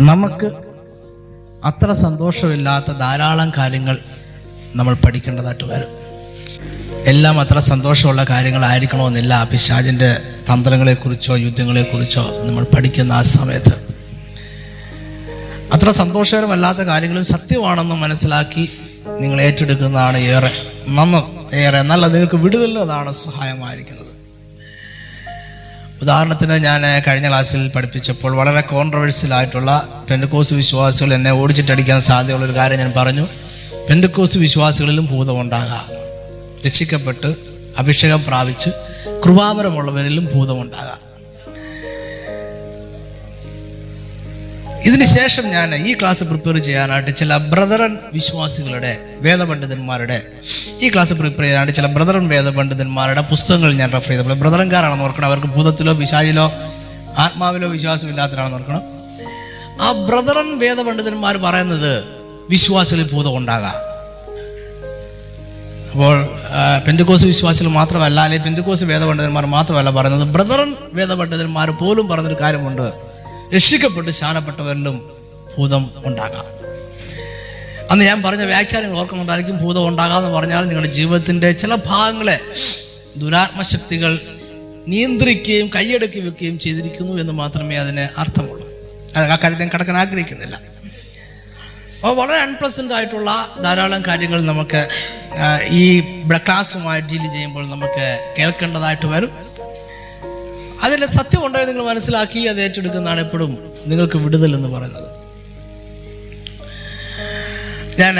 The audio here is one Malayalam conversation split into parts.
നമുക്ക് അത്ര സന്തോഷമില്ലാത്ത ധാരാളം കാര്യങ്ങൾ നമ്മൾ പഠിക്കേണ്ടതായിട്ട് വരും. എല്ലാം അത്ര സന്തോഷമുള്ള കാര്യങ്ങളായിരിക്കണമെന്നില്ല. പിശാജിന്റെ തന്ത്രങ്ങളെക്കുറിച്ചോ യുദ്ധങ്ങളെക്കുറിച്ചോ നമ്മൾ പഠിക്കുന്ന ആ സമയത്ത്. അത്ര സന്തോഷകരമല്ലാത്ത കാര്യങ്ങളും സത്യമാണെന്ന് മനസ്സിലാക്കി നിങ്ങൾ ഏറ്റെടുക്കുന്നതാണ് ഏറെ. നന്ന് ഏറെ. നല്ല നിങ്ങൾക്ക് വിടുതലതാണ് സഹായമായിരിക്കുന്നത്. ഉദാഹരണത്തിന് ഞാൻ കഴിഞ്ഞ ക്ലാസ്സിൽ പഠിപ്പിച്ചപ്പോൾ വളരെ കോൺട്രവേഴ്സ്യൽ ആയിട്ടുള്ള പെൻഡക്കോസ് വിശ്വാസികൾ എന്നെ ഓടിച്ചിട്ടടിക്കാൻ സാധ്യതയുള്ള ഒരു കാര്യം ഞാൻ പറഞ്ഞു. പെൻഡക്കോസ് വിശ്വാസികളിലും ഭൂതമുണ്ടാകാം രക്ഷിക്കപ്പെട്ട് അഭിഷേകം പ്രാപിച്ച് കൃപാപരമുള്ളവരിലും ഭൂതമുണ്ടാകാം ഇതിന് ശേഷം ഞാൻ ഈ ക്ലാസ് പ്രിപ്പയർ ചെയ്യാനായിട്ട് ചില ബ്രദറൻ വിശ്വാസികളുടെ വേദപണ്ഡിതന്മാരുടെ ഈ ക്ലാസ് പ്രിപ്പയർ ചെയ്യാനായിട്ട് ചില ബ്രദറൻ വേദപണ്ഡിതന്മാരുടെ പുസ്തകങ്ങൾ ഞാൻ റെഫർ ചെയ്തപ്പോൾ ബ്രദറൻകാരാണെന്ന് ഓർക്കണം. അവർക്ക് ഭൂതത്തിലോ വിശാലിലോ ആത്മാവിലോ വിശ്വാസമില്ലാത്തവരാണെന്ന് ഓർക്കണം. ആ ബ്രദറൻ വേദപണ്ഡിതന്മാർ പറയുന്നത് വിശ്വാസികളിൽ ഭൂതം ഉണ്ടാകാം. അപ്പോൾ പെന്തുക്കോസ് വിശ്വാസികൾ മാത്രമല്ല അല്ലെങ്കിൽ പെന്തുക്കോസ് വേദപണ്ഡിതന്മാർ മാത്രമല്ല പറയുന്നത് ബ്രദറൻ വേദപണ്ഡിതന്മാർ പോലും പറഞ്ഞൊരു കാര്യമുണ്ട്. രക്ഷിക്കപ്പെട്ട് ശാനപ്പെട്ടവരിലും ഭൂതം ഉണ്ടാകാം. അന്ന് ഞാൻ പറഞ്ഞ വ്യാഖ്യാനങ്ങൾ ഓർക്കുന്നുണ്ടായിരിക്കും ഭൂതം ഉണ്ടാകാമെന്ന് പറഞ്ഞാൽ നിങ്ങളുടെ ജീവിതത്തിന്റെ ചില ഭാഗങ്ങളെ ദുരാത്മശക്തികൾ നിയന്ത്രിക്കുകയും കൈയടക്കി വെക്കുകയും ചെയ്തിരിക്കുന്നു എന്ന് മാത്രമേ അതിന് അർത്ഥമുള്ളൂ. അത് ആ കാര്യത്തിൽ ഞാൻ കിടക്കാൻ ആഗ്രഹിക്കുന്നില്ല. അപ്പോൾ വളരെ അൺപ്ലസന്റ് ആയിട്ടുള്ള ധാരാളം കാര്യങ്ങൾ നമുക്ക് ഈ ക്ലാസ്സുമായി ഡീൽ ചെയ്യുമ്പോൾ നമുക്ക് കേൾക്കേണ്ടതായിട്ട് വരും. അതിൽ സത്യമുണ്ടോ എന്ന് നിങ്ങൾ മനസ്സിലാക്കി അത് ഏറ്റെടുക്കുന്നതാണ് എപ്പോഴും നിങ്ങൾക്ക് വിടുതൽ എന്ന് പറയുന്നത്. ഞാൻ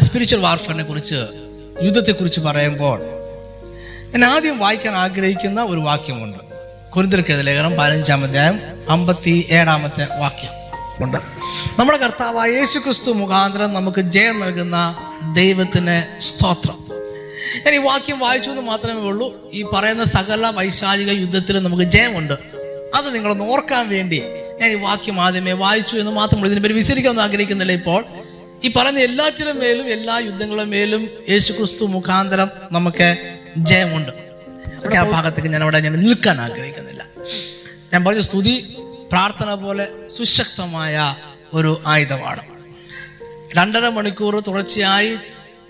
സ്പിരിച്വൽ വാർഫറിനെ കുറിച്ച് യുദ്ധത്തെക്കുറിച്ച് പറയുമ്പോൾ ഞാൻ ആദ്യം വായിക്കാൻ ആഗ്രഹിക്കുന്ന ഒരു വാക്യമുണ്ട്. കുരുന്തർക്കെഴുത ലേഖനം പതിനഞ്ചാം അധ്യായം അമ്പത്തി ഏഴാമത്തെ വാക്യം ഉണ്ട്. നമ്മുടെ കർത്താവായ യേശു ക്രിസ്തു മുഖാന്തരം നമുക്ക് ജയം നൽകുന്ന ദൈവത്തിന് സ്തോത്രം. ഞാൻ ഈ വാക്യം വായിച്ചു എന്ന് മാത്രമേ ഉള്ളൂ. ഈ പറയുന്ന സകല വൈശാചിക യുദ്ധത്തിലും നമുക്ക് ജയമുണ്ട്. അത് നിങ്ങളൊന്ന് ഓർക്കാൻ വേണ്ടി ഞാൻ ഈ വാക്യം ആദ്യമേ വായിച്ചു എന്ന് മാത്രമേ ഇതിനെ പേര് വിശദീകരിക്കാനൊന്നും ആഗ്രഹിക്കുന്നില്ല ഇപ്പോൾ. ഈ പറഞ്ഞ എല്ലാറ്റിലും മേലും എല്ലാ യുദ്ധങ്ങളും മേലും യേശു ക്രിസ്തു മുഖാന്തരം നമുക്ക് ജയമുണ്ട്. ആ ഭാഗത്തേക്ക് ഞാൻ അവിടെ ഞാൻ നിൽക്കാൻ ആഗ്രഹിക്കുന്നില്ല. ഞാൻ പറഞ്ഞ സ്തുതി പ്രാർത്ഥന പോലെ സുശക്തമായ ഒരു ആയുധമാണ്. രണ്ടര മണിക്കൂർ തുടർച്ചയായി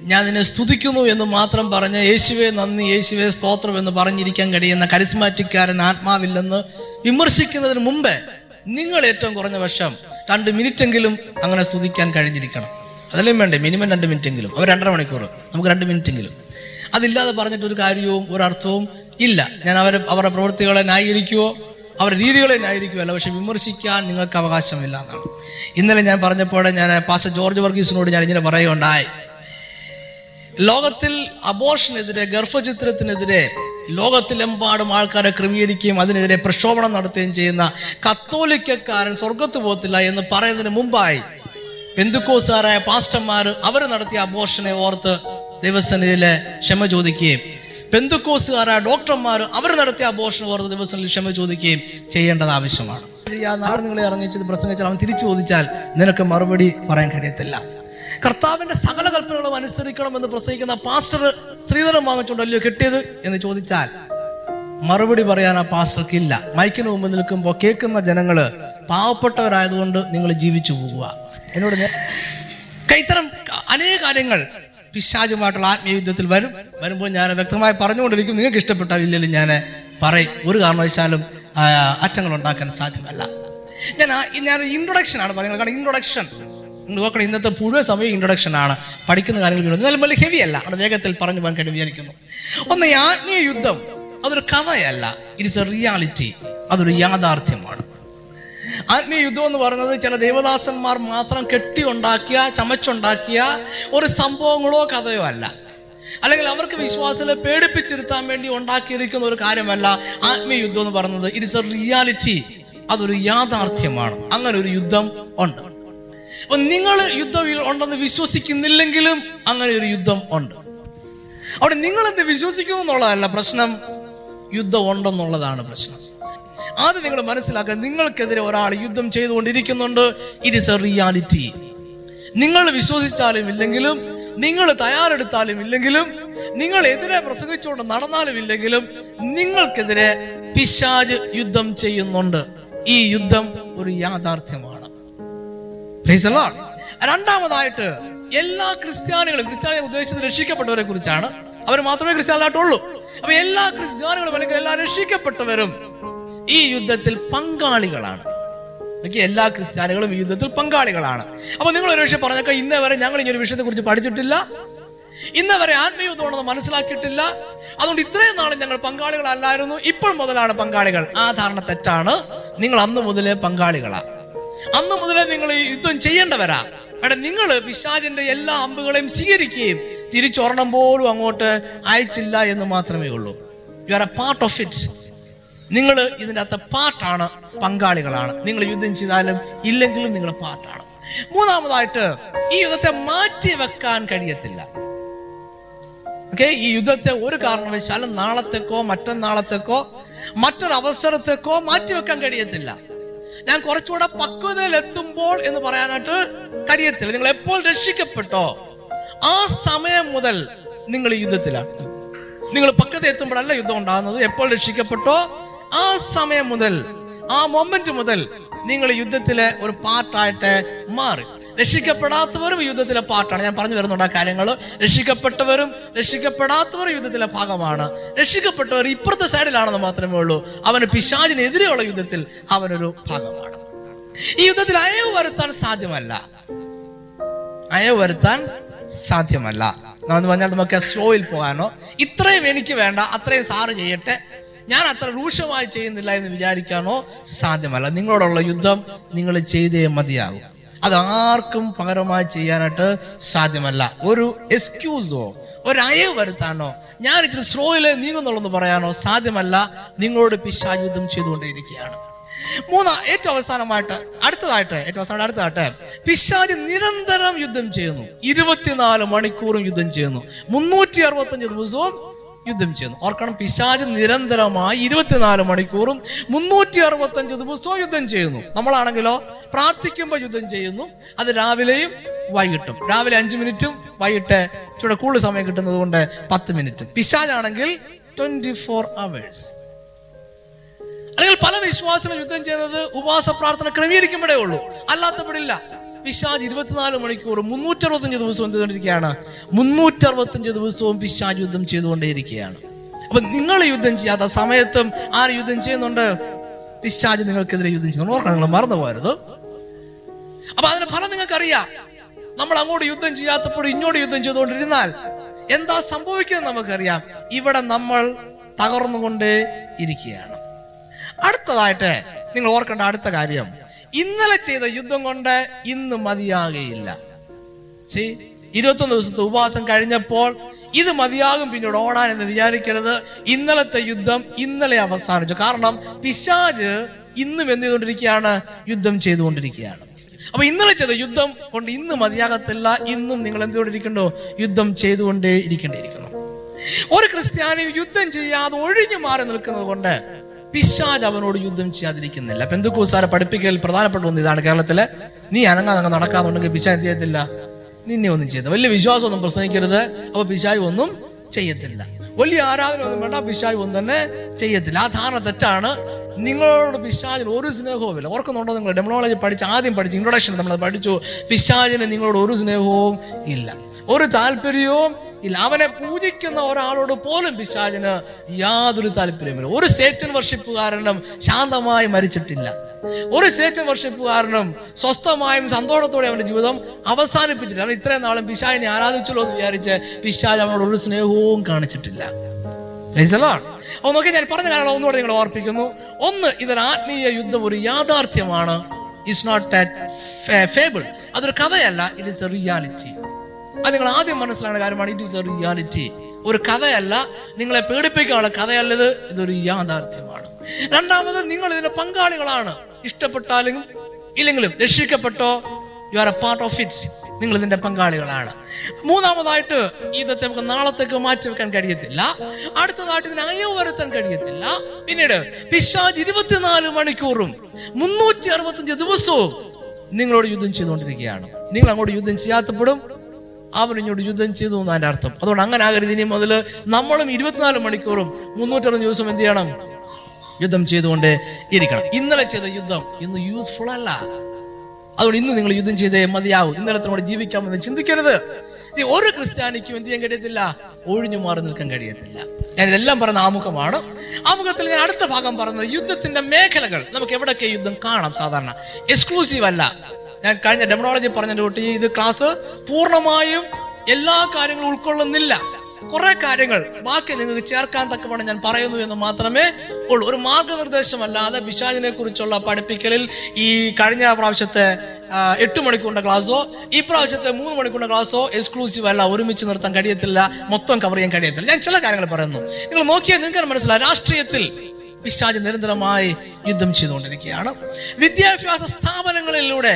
ഞാൻ നിന്നെ സ്തുതിക്കുന്നു എന്ന് മാത്രം പറഞ്ഞ് യേശുവെ നന്ദി യേശുവെ സ്തോത്രം എന്ന് പറഞ്ഞിരിക്കാൻ കഴിയുന്ന കരിസ്മാറ്റിക്കാരൻ ആത്മാവില്ലെന്ന് വിമർശിക്കുന്നതിന് മുമ്പേ നിങ്ങൾ ഏറ്റവും കുറഞ്ഞ വർഷം രണ്ട് മിനിറ്റെങ്കിലും അങ്ങനെ സ്തുതിക്കാൻ കഴിഞ്ഞിരിക്കണം. അതല്ലേ വേണ്ടേ? മിനിമം രണ്ട് മിനിറ്റെങ്കിലും. അവർ രണ്ടര മണിക്കൂർ. നമുക്ക് രണ്ട് മിനിറ്റെങ്കിലും. അതില്ലാതെ പറഞ്ഞിട്ട് ഒരു കാര്യവും ഒരു അർത്ഥവും ഇല്ല. ഞാൻ അവരെ അവരുടെ പ്രവൃത്തികളെ ന്യായീകരിക്കുവോ? അവരുടെ രീതികളെ ന്യായീകരിക്കുകയല്ല പക്ഷെ വിമർശിക്കാൻ നിങ്ങൾക്ക് അവകാശമില്ല എന്നാണ്. ഇന്നലെ ഞാൻ പറഞ്ഞപ്പോൾ ഞാൻ പാസ്റ്റർ ജോർജ് വർഗീസിനോട് ഞാൻ ഇങ്ങനെ പറയുകയുണ്ടായി. ലോകത്തിൽ അബോഷനെതിരെ ഗർഭചിത്രത്തിനെതിരെ ലോകത്തിലെമ്പാടും ആൾക്കാരെ ക്രമീകരിക്കുകയും അതിനെതിരെ പ്രക്ഷോഭണം നടത്തുകയും ചെയ്യുന്ന കത്തോലിക്കക്കാരൻ സ്വർഗത്ത് പോകത്തില്ല എന്ന് പറയുന്നതിന് മുമ്പായി ബന്ധുക്കോസാരായ പാസ്റ്റർമാർ അവർ നടത്തിയ അബോഷനെ ഓർത്ത് ദൈവസന്നിധിയിലെ ക്ഷമ ചോദിക്കുകയും ബന്ധുക്കോസുകാരായ ഡോക്ടർമാർ അവർ നടത്തിയ അബോഷനെ ഓർത്ത് ദിവസങ്ങളിൽ ക്ഷമ ചോദിക്കുകയും ചെയ്യേണ്ടത് ആവശ്യമാണ്. ആ നാളെ നിങ്ങളെ ഇറങ്ങിച്ചത് പ്രസംഗിച്ചാൽ അവൻ തിരിച്ചു ചോദിച്ചാൽ നിനക്ക് മറുപടി പറയാൻ കഴിയത്തില്ല. കർത്താവിന്റെ സകല കൽപ്പനകളും അനുസരിക്കണമെന്ന് പ്രസംഗിക്കുന്ന പാസ്റ്റർ ശ്രീധരൻ വാങ്ങിച്ചുണ്ടല്ലോ കിട്ടിയത് എന്ന് ചോദിച്ചാൽ മറുപടി പറയാൻ ആ പാസ്റ്റർക്ക് ഇല്ല. മൈക്കിന് മുമ്പ് നിൽക്കുമ്പോൾ കേൾക്കുന്ന ജനങ്ങൾ പാവപ്പെട്ടവരായതുകൊണ്ട് നിങ്ങൾ ജീവിച്ചു പോവുക. എന്നോട് കൈത്തരം അനേക കാര്യങ്ങൾ പിശാചുമായിട്ടുള്ള ആത്മീയയുദ്ധത്തിൽ വരും. വരുമ്പോൾ ഞാൻ വ്യക്തമായി പറഞ്ഞുകൊണ്ടിരിക്കും. നിങ്ങൾക്ക് ഇഷ്ടപ്പെട്ട ഇല്ലെങ്കിലും ഞാൻ പറയും. ഒരു കാരണവശാലും അറ്റങ്ങൾ ഉണ്ടാക്കാൻ സാധ്യമല്ല. ഞാൻ ഞാൻ ഇൻട്രൊഡക്ഷൻ ആണ് പറയുന്നത്. കാരണം ഇൻട്രൊഡക്ഷൻ നോക്കണം. ഇന്നത്തെ മുഴുവൻ സമയം ഇൻട്രൊഡക്ഷൻ ആണ്. പഠിക്കുന്ന കാര്യങ്ങൾ എന്നാലും വലിയ ഹെവി അല്ല. അവിടെ വേഗത്തിൽ പറഞ്ഞു പോകാൻ കഴിഞ്ഞ് വിചാരിക്കുന്നു. ഒന്ന് ആത്മീയ യുദ്ധം. അതൊരു കഥയല്ല. ഇറ്റ്സ് എ റിയാലിറ്റി അതൊരു യാഥാർത്ഥ്യമാണ്. ആത്മീയ യുദ്ധം എന്ന് പറയുന്നത് ചില ദേവദാസന്മാർ മാത്രം കെട്ടി ഉണ്ടാക്കിയ ചമച്ചുണ്ടാക്കിയ ഒരു സംഭവങ്ങളോ കഥയോ അല്ല. അല്ലെങ്കിൽ അവർക്ക് വിശ്വാസത്തെ പേടിപ്പിച്ചിരുത്താൻ വേണ്ടി ഉണ്ടാക്കിയിരിക്കുന്ന ഒരു കാര്യമല്ല ആത്മീയ യുദ്ധം എന്ന് പറയുന്നത്. ഇറ്റ്സ് എ റിയാലിറ്റി അതൊരു യാഥാർത്ഥ്യമാണ്. അങ്ങനെ ഒരു യുദ്ധം ഉണ്ട്. അപ്പൊ നിങ്ങൾ യുദ്ധം ഉണ്ടെന്ന് വിശ്വസിക്കുന്നില്ലെങ്കിലും അങ്ങനെ ഒരു യുദ്ധം ഉണ്ട്. അവിടെ നിങ്ങൾ എന്ത് വിശ്വസിക്കുന്നു എന്നുള്ളതല്ല പ്രശ്നം. യുദ്ധം ഉണ്ടെന്നുള്ളതാണ് പ്രശ്നം. ആദ്യം നിങ്ങൾ മനസ്സിലാക്കുക നിങ്ങൾക്കെതിരെ ഒരാൾ യുദ്ധം ചെയ്തുകൊണ്ടിരിക്കുന്നുണ്ട്. ഇറ്റ് ഇസ് എ റിയാലിറ്റി നിങ്ങൾ വിശ്വസിച്ചാലും ഇല്ലെങ്കിലും നിങ്ങൾ തയ്യാറെടുത്താലും ഇല്ലെങ്കിലും നിങ്ങൾ എതിരെ പ്രസംഗിച്ചുകൊണ്ട് നടന്നാലും ഇല്ലെങ്കിലും നിങ്ങൾക്കെതിരെ പിശാജ് യുദ്ധം ചെയ്യുന്നുണ്ട്. ഈ യുദ്ധം ഒരു യാഥാർത്ഥ്യമാണ്. രണ്ടാമതായിട്ട് എല്ലാ ക്രിസ്ത്യാനികളും ക്രിസ്ത്യാനികൾ ഉദ്ദേശിച്ചത് രക്ഷിക്കപ്പെട്ടവരെ കുറിച്ചാണ് അവർ മാത്രമേ ക്രിസ്ത്യാനായിട്ടുള്ളൂ അപ്പൊ എല്ലാ ക്രിസ്ത്യാനികളും അല്ലെങ്കിൽ എല്ലാ രക്ഷിക്കപ്പെട്ടവരും ഈ യുദ്ധത്തിൽ പങ്കാളികളാണ്. നോക്കി എല്ലാ ക്രിസ്ത്യാനികളും ഈ യുദ്ധത്തിൽ പങ്കാളികളാണ്. അപ്പൊ നിങ്ങൾ ഒരു വിഷയം പറഞ്ഞൊക്കെ ഇന്നേ വരെ ഞങ്ങൾ ഈ ഒരു വിഷയത്തെ കുറിച്ച് പഠിച്ചിട്ടില്ല. ഇന്നേ വരെ ആത്മീയുദ്ധമാണെന്ന് മനസ്സിലാക്കിയിട്ടില്ല. അതുകൊണ്ട് ഇത്രയും നാളും ഞങ്ങൾ പങ്കാളികളല്ലായിരുന്നു. ഇപ്പോൾ മുതലാണ് പങ്കാളികൾ. ആ ധാരണ തെറ്റാണ്. നിങ്ങൾ അന്ന് മുതലേ പങ്കാളികളാ. അന്ന് മുതലേ നിങ്ങൾ യുദ്ധം ചെയ്യേണ്ടവരാ. അവിടെ നിങ്ങൾ പിശാചിന്റെ എല്ലാ അമ്പുകളെയും സ്വീകരിക്കുകയും തിരിച്ചൊരെണ്ണം പോലും അങ്ങോട്ട് അയച്ചില്ല എന്ന് മാത്രമേ ഉള്ളൂ. You are a part of it നിങ്ങൾ ഇതിന്റെ അകത്ത് പാർട്ടാണ് പങ്കാളികളാണ്. നിങ്ങൾ യുദ്ധം ചെയ്താലും ഇല്ലെങ്കിലും നിങ്ങൾ പാർട്ടാണ് മൂന്നാമതായിട്ട് ഈ യുദ്ധത്തെ മാറ്റി വെക്കാൻ കഴിയത്തില്ല. ഓക്കെ ഈ യുദ്ധത്തെ ഒരു കാരണവശാലും നാളത്തേക്കോ മറ്റന്നാളത്തേക്കോ മറ്റൊരു അവസരത്തേക്കോ മാറ്റിവെക്കാൻ കഴിയത്തില്ല. ഞാൻ കുറച്ചുകൂടെ പക്വതയിൽ എത്തുമ്പോൾ എന്ന് പറയാനായിട്ട് കഴിയത്തില്ല നിങ്ങൾ എപ്പോൾ രക്ഷിക്കപ്പെട്ടോ ആ സമയം മുതൽ നിങ്ങൾ യുദ്ധത്തിലാണ്. നിങ്ങൾ പക്വത എത്തുമ്പോഴല്ല യുദ്ധം ഉണ്ടാകുന്നത്. എപ്പോൾ രക്ഷിക്കപ്പെട്ടോ ആ സമയം മുതൽ ആ മൊമെന്റ് മുതൽ നിങ്ങൾ യുദ്ധത്തിലെ ഒരു പാർട്ടായിട്ട് മാറി. രക്ഷിക്കപ്പെടാത്തവരും യുദ്ധത്തിലെ പാർട്ടാണ്. ഞാൻ പറഞ്ഞു വരുന്നുണ്ട് ആ കാര്യങ്ങൾ രക്ഷിക്കപ്പെട്ടവരും രക്ഷിക്കപ്പെടാത്തവരും യുദ്ധത്തിലെ ഭാഗമാണ്. രക്ഷിക്കപ്പെട്ടവർ ഇപ്പുറത്തെ സൈഡിലാണെന്ന് മാത്രമേ ഉള്ളൂ. അവന് പിശാചിനെതിരെയുള്ള യുദ്ധത്തിൽ അവനൊരു ഭാഗമാണ്. ഈ യുദ്ധത്തിൽ അയവ് വരുത്താൻ സാധ്യമല്ല. അയവ് വരുത്താൻ സാധ്യമല്ല. എന്ന് പറഞ്ഞാൽ നമുക്ക് സ്ലോയിൽ പോകാനോ ഇത്രയും എനിക്ക് വേണ്ട അത്രയും സാറ് ചെയ്യട്ടെ ഞാൻ അത്ര രൂക്ഷമായി ചെയ്യുന്നില്ല എന്ന് വിചാരിക്കാനോ സാധ്യമല്ല. നിങ്ങളോടുള്ള യുദ്ധം നിങ്ങൾ ചെയ്തേ മതിയാകും. അത് ആർക്കും പകരമായി ചെയ്യാനായിട്ട് സാധ്യമല്ല. ഒരു എക്സ്ക്യൂസോ ഒരു അയവ് വരുത്താനോ ഞാൻ ഇച്ചിരി സ്ലോയിലെ നീങ്ങുന്നുള്ളൂ പറയാനോ സാധ്യമല്ല. നിങ്ങളോട് പിശാചിതം ചെയ്തുകൊണ്ടേയിരിക്കുകയാണ്. മൂന്നാ ഏറ്റവും അവസാനമായിട്ട് അടുത്തതായിട്ട് ഏറ്റവും അവസാനം അടുത്തതായിട്ട് പിശാജ് നിരന്തരം യുദ്ധം ചെയ്യുന്നു. ഇരുപത്തിനാല് മണിക്കൂറും യുദ്ധം ചെയ്യുന്നു. മുന്നൂറ്റി അറുപത്തഞ്ച് ദിവസവും യുദ്ധം ചെയ്യുന്നു. ഓർക്കണം പിശാജ് നിരന്തരമായി ഇരുപത്തിനാല് മണിക്കൂറും മുന്നൂറ്റി അറുപത്തഞ്ച് ദിവസവും യുദ്ധം ചെയ്യുന്നു. നമ്മളാണെങ്കിലോ പ്രാർത്ഥിക്കുമ്പോൾ യുദ്ധം ചെയ്യുന്നു. അത് രാവിലെയും വൈകിട്ടും. രാവിലെ അഞ്ച് മിനിറ്റും വൈകിട്ട് ചൂടെ കൂടുതൽ സമയം കിട്ടുന്നത് കൊണ്ട് പത്ത് മിനിറ്റ്. പിശാജാണെങ്കിൽ ട്വന്റി ഫോർ അവേഴ്സ് അല്ലെങ്കിൽ പല വിശ്വാസികളും യുദ്ധം ചെയ്യുന്നത് ഉപവാസ പ്രാർത്ഥന ക്രമീകരിക്കുമ്പോഴേ ഉള്ളൂ. അല്ലാത്തപ്പോഴില്ല പിശാജ് ഇരുപത്തിനാല് മണിക്കൂർ മുന്നൂറ്ററുപത്തഞ്ച് ദിവസം എന്ത് ചെയ്തുകൊണ്ടിരിക്കുകയാണ്? മുന്നൂറ്ററുപത്തഞ്ച് ദിവസവും പിശാജ് യുദ്ധം ചെയ്തുകൊണ്ടേയിരിക്കുകയാണ്. അപ്പൊ നിങ്ങൾ യുദ്ധം ചെയ്യാത്ത സമയത്തും ആര് യുദ്ധം ചെയ്യുന്നുണ്ട്? പിശാജ് നിങ്ങൾക്കെതിരെ യുദ്ധം ചെയ്യുന്നു ഓർക്കണം നിങ്ങൾ മറന്നു പോരുത് അപ്പൊ അതിന് ഫലം നിങ്ങൾക്കറിയാം. നമ്മൾ അങ്ങോട്ട് യുദ്ധം ചെയ്യാത്തപ്പോൾ ഇങ്ങോട്ട് യുദ്ധം ചെയ്തുകൊണ്ടിരുന്നാൽ എന്താ സംഭവിക്കുന്നത് നമുക്കറിയാം. ഇവിടെ നമ്മൾ തകർന്നുകൊണ്ടേ ഇരിക്കുകയാണ് അടുത്തതായിട്ട് നിങ്ങൾ ഓർക്കേണ്ട അടുത്ത കാര്യം. ഇന്നലെ ചെയ്ത യുദ്ധം കൊണ്ട് ഇന്ന് മതിയാകയില്ല. ശരി ഇരുപത്തൊന്ന് ദിവസത്തെ ഉപവാസം കഴിഞ്ഞപ്പോൾ ഇത് മതിയാകും പിന്നീട് ഓടാൻ എന്ന് വിചാരിക്കരുത്. ഇന്നലത്തെ യുദ്ധം ഇന്നലെ അവസാനിച്ചു. കാരണം പിശാജ് ഇന്നും എന്ത് ചെയ്തുകൊണ്ടിരിക്കുകയാണ്? യുദ്ധം ചെയ്തുകൊണ്ടിരിക്കുകയാണ്. അപ്പൊ ഇന്നലെ ചെയ്ത യുദ്ധം കൊണ്ട് ഇന്ന് മതിയാകത്തില്ല. ഇന്നും നിങ്ങൾ എന്തുകൊണ്ടിരിക്കണ്ടോ യുദ്ധം ചെയ്തുകൊണ്ടേ ഇരിക്കേണ്ടിയിരിക്കുന്നു ഒരു ക്രിസ്ത്യാനി യുദ്ധം ചെയ്യാതെ ഒഴിഞ്ഞു മാറി നിൽക്കുന്നത് കൊണ്ട് പിശാജ് അവനോട് യുദ്ധം ചെയ്യാതിരിക്കുന്നില്ല. പെന്തുക്കൂസാരെ പഠിപ്പിക്കൽ പ്രധാനപ്പെട്ട ഒന്ന് ഇതാണ് കേരളത്തിലെ. നീ അനങ്ങാതെ അങ്ങ് നടക്കാന്നുണ്ടെങ്കിൽ പിശാജ് എന്ത് ചെയ്യത്തില്ല? നിന്നെ ഒന്നും ചെയ്ത വലിയ വിശ്വാസമൊന്നും പ്രസംഗിക്കരുത്. അപ്പൊ പിശാജ് ഒന്നും ചെയ്യത്തില്ല. വലിയ ആരാധന ഒന്നും വേണ്ട പിശാജ് ഒന്നും തന്നെ ചെയ്യത്തില്ല. ആ ധാരണ തെറ്റാണ്. നിങ്ങളോട് പിശാചിന് ഒരു സ്നേഹവും ഇല്ല ഓർക്കുന്നുണ്ടോ നിങ്ങൾ? ഡെമോളജി പഠിച്ച് ആദ്യം പഠിച്ചു ഇൻട്രൊഡക്ഷൻ നമ്മൾ പഠിച്ചു. പിശാചിന് നിങ്ങളോട് ഒരു സ്നേഹവും ഇല്ല. ഒരു താല്പര്യവും ഇല്ല അവനെ പൂജിക്കുന്ന ഒരാളോട് പോലും പിശാചിന് യാതൊരു താല്പര്യമില്ല ഒരു സേറ്റൻ വർഷിപ്പുകാരനും ശാന്തമായി മരിച്ചിട്ടില്ല. ഒരു സേറ്റൻ വർഷിപ്പുകാരനും സ്വസ്ഥമായും സന്തോഷത്തോടെ അവന്റെ ജീവിതം അവസാനിപ്പിച്ചിട്ടില്ല. അവൻ ഇത്രയും നാളും പിശാചിനെ ആരാധിച്ചല്ലോ എന്ന് വിചാരിച്ച് പിശാജ് അവനോട് ഒരു സ്നേഹവും കാണിച്ചിട്ടില്ല. അപ്പൊ നോക്കി ഞാൻ പറഞ്ഞ കാരണം ഒന്നുകൂടെ നിങ്ങൾ ഓർപ്പിക്കുന്നു. ഒന്ന് ഇതൊരു ആത്മീയ യുദ്ധം ഒരു യാഥാർത്ഥ്യമാണ്. ഇറ്റ്സ് നോട്ട് ഫേബിൾ അതൊരു കഥയല്ല ഇറ്റ് ഇസ് എ റിയാലിറ്റി അത് നിങ്ങൾ ആദ്യം മനസ്സിലാണ് കാര്യമാണ് ഇറ്റ് ഇസ് എ റിയാലിറ്റി ഒരു കഥയല്ല നിങ്ങളെ പേടിപ്പിക്കാനുള്ള കഥയല്ല ഇത് ഇതൊരു യാഥാർത്ഥ്യമാണ്. രണ്ടാമത് നിങ്ങൾ ഇതിന്റെ പങ്കാളികളാണ്. ഇഷ്ടപ്പെട്ടാലും ഇല്ലെങ്കിലും രക്ഷിക്കപ്പെട്ടോ you are a part of it നിങ്ങൾ ഇതിന്റെ പങ്കാളികളാണ്. മൂന്നാമതായിട്ട് യുദ്ധത്തെ നമുക്ക് നാളത്തേക്ക് മാറ്റി വെക്കാൻ കഴിയത്തില്ല. അടുത്തതായിട്ട് ഇതിന് അയവ് വരുത്താൻ കഴിയത്തില്ല. പിന്നീട് പിശാജ് ഇരുപത്തിനാല് മണിക്കൂറും മുന്നൂറ്റി അറുപത്തഞ്ച് ദിവസവും നിങ്ങളോട് യുദ്ധം ചെയ്തുകൊണ്ടിരിക്കുകയാണ്. നിങ്ങൾ അങ്ങോട്ട് യുദ്ധം ചെയ്യാത്തപ്പോഴും ഇങ്ങോട്ട് യുദ്ധം ചെയ്തു എന്നതിന്റെ അർത്ഥം. അതുകൊണ്ട് അങ്ങനെ ആകരുത്. ഇനി മുതൽ നമ്മളും ഇരുപത്തിനാല് മണിക്കൂറും മുന്നൂറ്ററുപത് ദിവസം എന്ത് ചെയ്യണം? യുദ്ധം ചെയ്തുകൊണ്ട് ഇരിക്കണം. ഇന്നലെ ചെയ്ത യുദ്ധം ഇന്ന് യൂസ്ഫുൾ അല്ല. അതുകൊണ്ട് ഇന്ന് നിങ്ങൾ യുദ്ധം ചെയ്തേ മതിയാവും. ഇന്നലത്തിനോട് ജീവിക്കാമെന്ന് ചിന്തിക്കരുത്. ഒരു ക്രിസ്ത്യാനിക്കും എന്ത് ചെയ്യാൻ കഴിയത്തില്ല? ഒഴിഞ്ഞു മാറി നിൽക്കാൻ കഴിയത്തില്ല. ഞാൻ ഇതെല്ലാം പറയുന്ന ആമുഖമാണ്. ആമുഖത്തിൽ ഞാൻ അടുത്ത ഭാഗം പറഞ്ഞത് യുദ്ധത്തിന്റെ മേഖലകൾ. നമുക്ക് എവിടെയൊക്കെ യുദ്ധം കാണാം സാധാരണ. എക്സ്ക്ലൂസീവ് അല്ല. ഞാൻ കഴിഞ്ഞ ഡെമണോളജി പറഞ്ഞു കൂട്ടി. ഇത് ക്ലാസ് പൂർണമായും എല്ലാ കാര്യങ്ങളും ഉൾക്കൊള്ളുന്നില്ല. കുറെ കാര്യങ്ങൾ ബാക്കി നിങ്ങൾക്ക് ചേർക്കാൻ തക്കവണ്ണം ഞാൻ പറയുന്നു എന്ന് മാത്രമേ ഉള്ളൂ. ഒരു മാർഗനിർദ്ദേശമല്ലാതെ പിശാചിനെ കുറിച്ചുള്ള പഠിപ്പിക്കലിൽ ഈ കഴിഞ്ഞ പ്രാവശ്യത്തെ എട്ട് മണിക്കൂറിന്റെ ക്ലാസ്സോ ഈ പ്രാവശ്യത്തെ മൂന്ന് മണിക്കൂറിന്റെ ക്ലാസ്സോ എക്സ്ക്ലൂസീവ് അല്ല ഒരുമിച്ച് നിർത്താൻ കഴിയത്തില്ല മൊത്തം കവർ ചെയ്യാൻ കഴിയത്തില്ല. ഞാൻ ചില കാര്യങ്ങൾ പറയുന്നു. നിങ്ങൾ നോക്കിയാൽ നിങ്ങൾക്ക് മനസ്സിലായി രാഷ്ട്രീയത്തിൽ പിശാജ് നിരന്തരമായി യുദ്ധം ചെയ്തുകൊണ്ടിരിക്കുകയാണ്. വിദ്യാഭ്യാസ സ്ഥാപനങ്ങളിലൂടെ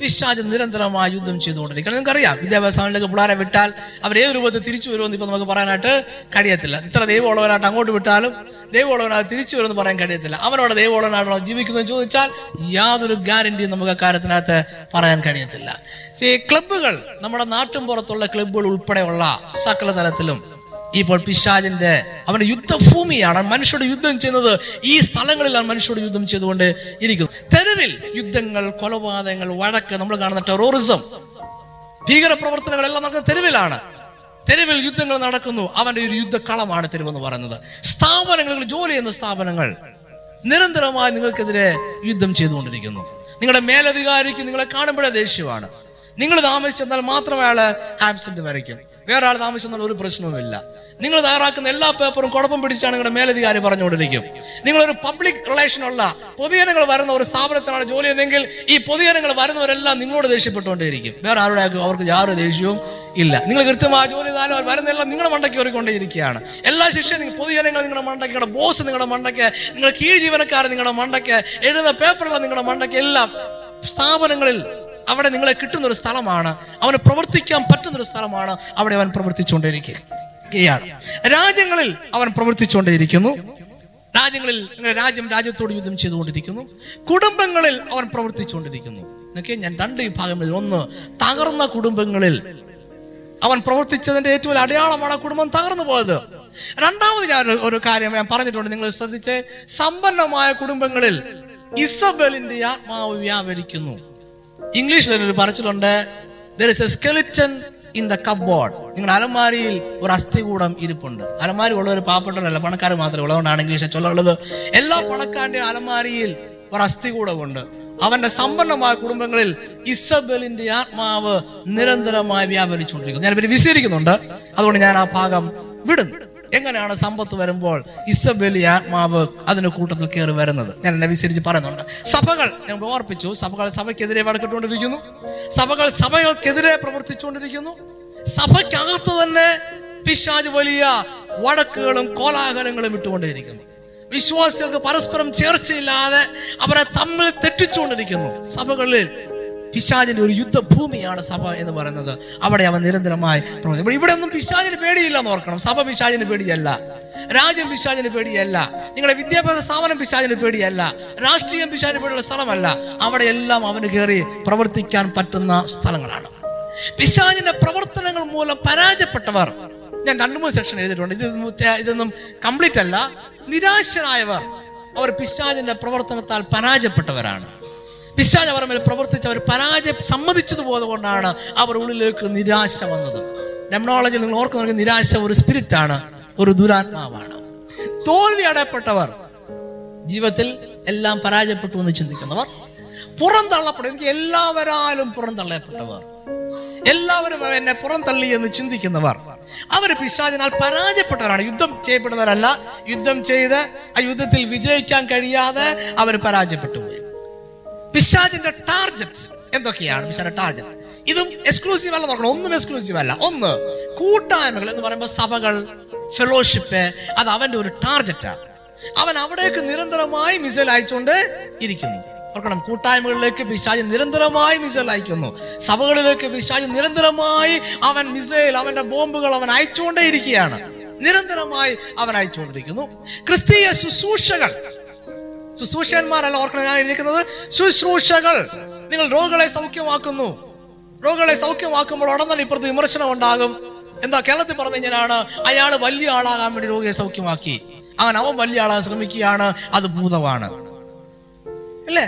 പിശാജ് നിരന്തരമായി യുദ്ധം ചെയ്തുകൊണ്ടിരിക്കണം നിങ്ങൾക്കറിയാം വിദ്യാഭ്യാസ സ്ഥാപനത്തിലേക്ക് പിള്ളേരെ വിട്ടാൽ അവർ ഏത് രൂപത്തിൽ തിരിച്ചു വരുമെന്ന് ഇപ്പൊ നമുക്ക് പറയാനായിട്ട് കഴിയത്തില്ല. ഇത്ര ദൈവമുള്ളവരായിട്ട് അങ്ങോട്ട് വിട്ടാലും ദൈവമുള്ളവനായി തിരിച്ചു വരുമെന്ന് പറയാൻ കഴിയത്തില്ല. അവനോട് ദൈവമുള്ളവനാണോ ജീവിക്കുന്നത് ചോദിച്ചാൽ യാതൊരു ഗ്യാരണ്ടിയും നമുക്ക് അക്കാര്യത്തിനകത്ത് പറയാൻ കഴിയത്തില്ല. ഈ ക്ലബ്ബുകൾ നമ്മുടെ നാട്ടിൻ പുറത്തുള്ള ക്ലബ്ബുകൾ ഉൾപ്പെടെയുള്ള സകല തലത്തിലും ഇപ്പോൾ പിശാജിന്റെ അവന്റെ യുദ്ധഭൂമിയാണ്. മനുഷ്യരുടെ യുദ്ധം ചെയ്യുന്നത് ഈ സ്ഥലങ്ങളിലാണ് മനുഷ്യരുടെ യുദ്ധം ചെയ്തുകൊണ്ട് ഇരിക്കുന്നത്. തെരുവിൽ യുദ്ധങ്ങൾ കൊലപാതകങ്ങൾ വഴക്ക് നമ്മൾ കാണുന്ന ടെറോറിസം ഭീകര പ്രവർത്തനങ്ങളെല്ലാം നടക്കുന്ന തെരുവിലാണ്. തെരുവിൽ യുദ്ധങ്ങൾ നടക്കുന്നു. അവന്റെ ഒരു യുദ്ധക്കളമാണ് തെരുവെന്ന് പറയുന്നത്. സ്ഥാപനങ്ങളിൽ ജോലി ചെയ്യുന്ന സ്ഥാപനങ്ങൾ നിരന്തരമായി നിങ്ങൾക്കെതിരെ യുദ്ധം ചെയ്തുകൊണ്ടിരിക്കുന്നു. നിങ്ങളുടെ മേലധികാരിക്ക് നിങ്ങളെ കാണുമ്പോഴേ ദേഷ്യമാണ്. നിങ്ങൾ താമസിച്ചെന്നാൽ മാത്രമേ അയാൾ ആബ്സെന്റ് വരയ്ക്കും. വേറെ ആൾ താമസിച്ചെന്നാൽ ഒരു പ്രശ്നവുമില്ല. നിങ്ങൾ തയ്യാറാക്കുന്ന എല്ലാ പേപ്പറും കുഴപ്പം പിടിച്ചാണ് നിങ്ങളുടെ മേലധികാരി പറഞ്ഞുകൊണ്ടിരിക്കും. നിങ്ങളൊരു പബ്ലിക് റിലേഷൻ ഉള്ള പൊതുജനങ്ങൾ വരുന്ന ഒരു സ്ഥാപനത്തിനാണ് ജോലി എന്നെങ്കിൽ ഈ പൊതുജനങ്ങൾ വരുന്നവരെല്ലാം നിങ്ങളോട് ദേഷ്യപ്പെട്ടുകൊണ്ടേയിരിക്കും. വേറെ ആരുടെ അവർക്ക് യാതൊരു ദേഷ്യവും ഇല്ല. നിങ്ങൾ കൃത്യമായ ജോലി ചെയ്താലും അവർ വരുന്നതെല്ലാം നിങ്ങളുടെ മണ്ടയ്ക്ക് കയറിക്കൊണ്ടേയിരിക്കുകയാണ് എല്ലാ ശിക്ഷയും നിങ്ങൾ പൊതുജനങ്ങൾ നിങ്ങളുടെ മണ്ടയ്ക്ക് നിങ്ങളുടെ ബോസ് നിങ്ങളുടെ മണ്ടയ്ക്ക് നിങ്ങളുടെ കീഴ് ജീവനക്കാർ നിങ്ങളുടെ മണ്ടയ്ക്ക് എഴുതുന്ന പേപ്പറുകൾ നിങ്ങളുടെ മണ്ടയ്ക്ക് എല്ലാം സ്ഥാപനങ്ങളിൽ അവിടെ നിങ്ങളെ കിട്ടുന്ന ഒരു സ്ഥലമാണ്. അവന് പ്രവർത്തിക്കാൻ പറ്റുന്ന ഒരു സ്ഥലമാണ് അവിടെ അവൻ പ്രവർത്തിച്ചുകൊണ്ടിരിക്കുകയാണ് രാജ്യങ്ങളിൽ അവൻ പ്രവർത്തിച്ചുകൊണ്ടേയിരിക്കുന്നു. രാജ്യങ്ങളിൽ രാജ്യം രാജ്യത്തോട് യുദ്ധം ചെയ്തുകൊണ്ടിരിക്കുന്നു. കുടുംബങ്ങളിൽ അവൻ പ്രവർത്തിച്ചുകൊണ്ടിരിക്കുന്നു. എന്നൊക്കെ ഞാൻ രണ്ട് വിഭാഗങ്ങളിൽ ഒന്ന് തകർന്ന കുടുംബങ്ങളിൽ. അവൻ പ്രവർത്തിച്ചതിന്റെ ഏറ്റവും അടയാളമാണ് കുടുംബം തകർന്നു പോയത്. രണ്ടാമത് ഞാൻ ഒരു കാര്യം ഞാൻ പറഞ്ഞിട്ടുണ്ട് നിങ്ങൾ ശ്രദ്ധിച്ച്. സമ്പന്നമായ കുടുംബങ്ങളിൽ ഇസബലിന്റെ ആത്മാവ് വ്യാപരിക്കുന്നു. ഇംഗ്ലീഷിൽ ഒരു പറച്ചിലുണ്ട് there is a skeleton in the cupboard നിങ്ങളുടെ അലമാരിയിൽ ഒരു അസ്ഥികൂടം ഇരിപ്പുണ്ട്. അലമാരി ഉള്ളവർ പാവപ്പെട്ടവരല്ല പണക്കാർ മാത്രമേ ഉള്ളതുകൊണ്ടാണ് ഇംഗ്ലീഷ് ചൊല്ലുള്ളത്. എല്ലാ പണക്കാരന്റെ അലമാരിയിൽ ഒരു അസ്ഥികൂടമുണ്ട്. അവന്റെ സമ്പന്നമായ കുടുംബങ്ങളിൽ ഇസബലിന്റെ ആത്മാവ് നിരന്തരമായി വ്യാപരിച്ചുകൊണ്ടിരിക്കുന്നു. ഞാൻ വിശദീകരിക്കുന്നുണ്ട് അതുകൊണ്ട് ഞാൻ ആ ഭാഗം വിടുന്നു. എങ്ങനെയാണ് സമ്പത്ത് വരുമ്പോൾ ഇസബലി ആത്മാവ് അതിന് കൂട്ടത്തിൽ കയറി വരുന്നത്? ഞാൻ എന്നെ വിസരിച്ച് പറയുന്നുണ്ട്. സഭകൾ ഞാൻ ഓർപ്പിച്ചു സഭകൾ സഭയ്ക്കെതിരെ വടക്കിട്ടുകൊണ്ടിരിക്കുന്നു സഭകൾ സഭകൾക്കെതിരെ പ്രവർത്തിച്ചുകൊണ്ടിരിക്കുന്നു. സഭയ്ക്കകത്ത് തന്നെ പിശാജ് വലിയ വടക്കുകളും കോലാഹലങ്ങളും ഇട്ടുകൊണ്ടിരിക്കുന്നു. വിശ്വാസികൾക്ക് പരസ്പരം ചേർച്ചയില്ലാതെ അവരെ തമ്മിൽ തെറ്റിച്ചുകൊണ്ടിരിക്കുന്നു. സഭകളിൽ പിശാചിന്റെ ഒരു യുദ്ധഭൂമിയാണ് സഭ എന്ന് പറയുന്നത്. അവിടെ അവൻ നിരന്തരമായി പ്രവർത്തിക്കും ഇവിടെ ഒന്നും പിശാചിന് പേടിയില്ല എന്ന് ഓർക്കണം. സഭ പിശാചിന് പേടിയല്ല. രാജ്യം പിശാചിന് പേടിയല്ല. നിങ്ങളുടെ വിദ്യാഭ്യാസ സ്ഥാപനം പിശാചിന് പേടിയല്ല. രാഷ്ട്രീയം പിശാചിന് പേടിയുള്ള സ്ഥലമല്ല. അവിടെ എല്ലാം അവന് കയറി പ്രവർത്തിക്കാൻ പറ്റുന്ന സ്ഥലങ്ങളാണ്. പിശാചിന്റെ പ്രവർത്തനങ്ങൾ മൂലം പരാജയപ്പെട്ടവർ ഞാൻ രണ്ടു മൂന്ന് സെക്ഷൻ എഴുതിയിട്ടുണ്ട്. ഇത് ഇതൊന്നും കംപ്ലീറ്റ് അല്ല. നിരാശരായവർ അവർ പിശാചിന്റെ പ്രവർത്തനത്താൽ പരാജയപ്പെട്ടവരാണ്. പിശാജ് അവർ മേൽ പ്രവർത്തിച്ച് അവർ പരാജയം സമ്മതിച്ചതുപോലെ കൊണ്ടാണ് അവർ ഉള്ളിലേക്ക് നിരാശ വന്നത്. ഡെമണോളജിയിൽ നിങ്ങൾ ഓർക്കുന്ന നിരാശ ഒരു സ്പിരിറ്റ് ആണ് ഒരു ദുരാത്മാവാണ്. തോൽവി അടയപ്പെട്ടവർ ജീവിതത്തിൽ എല്ലാം പരാജയപ്പെട്ടു എന്ന് ചിന്തിക്കുന്നവർ പുറന്തള്ളപ്പെടും എനിക്ക് എല്ലാവരാലും പുറന്തള്ളപ്പെട്ടവർ എല്ലാവരും എന്നെ പുറന്തള്ളി എന്ന് ചിന്തിക്കുന്നവർ അവർ പിശാചിനാൽ പരാജയപ്പെട്ടവരാണ്. യുദ്ധം ചെയ്യപ്പെടുന്നവരല്ല. യുദ്ധം ചെയ്ത് ആ യുദ്ധത്തിൽ വിജയിക്കാൻ കഴിയാതെ അവർ പരാജയപ്പെട്ടു പോയി. പിശാചിന്റെ ടാർജറ്റ്. എന്തൊക്കെയാണ് പിശാജിന്റെ ടാർജറ്റ്? ഇതും എക്സ്ക്ലൂസീവ് അല്ല നോക്കണം. ഒന്നും എക്സ്ക്ലൂസീവ് അല്ല. ഒന്ന് കൂട്ടായ്മകൾ എന്ന് പറയുമ്പോൾ സഭകൾ ഫെലോഷിപ്പ് അത് അവന്റെ ഒരു ടാർജറ്റാണ് അവൻ അവിടേക്ക് നിരന്തരമായി മിസൈൽ അയച്ചുകൊണ്ട് ഇരിക്കുന്നു. ഓർക്കണം കൂട്ടായ്മകളിലേക്ക് പിശാജ് നിരന്തരമായി മിസൈൽ അയക്കുന്നു. സഭകളിലേക്ക് പിശാജ് നിരന്തരമായി അവൻ മിസൈൽ അവന്റെ ബോംബുകൾ അവൻ അയച്ചുകൊണ്ടേ ഇരിക്കുകയാണ്. നിരന്തരമായി അവൻ അയച്ചുകൊണ്ടിരിക്കുന്നു. ക്രിസ്തീയ ശുശ്രൂഷകൾ. ശുശ്രൂഷന്മാരല്ല ഓർക്കണം ഞാൻ എഴുതിക്കുന്നത് ശുശ്രൂഷകൾ. നിങ്ങൾ രോഗികളെ സൗഖ്യമാക്കുന്നു. രോഗികളെ സൗഖ്യമാക്കുമ്പോൾ ഉടൻ തന്നെ ഇപ്പുറത്ത് വിമർശനം ഉണ്ടാകും. എന്താ കേരളത്തിൽ പറഞ്ഞു കഴിഞ്ഞാണ് അയാൾ വലിയ ആളാകാൻ വേണ്ടി രോഗിയെ സൗഖ്യമാക്കി. അങ്ങനെ അവൻ വലിയ ആളാകാൻ ശ്രമിക്കുകയാണ് അത് ഭൂതമാണ്. അല്ലേ?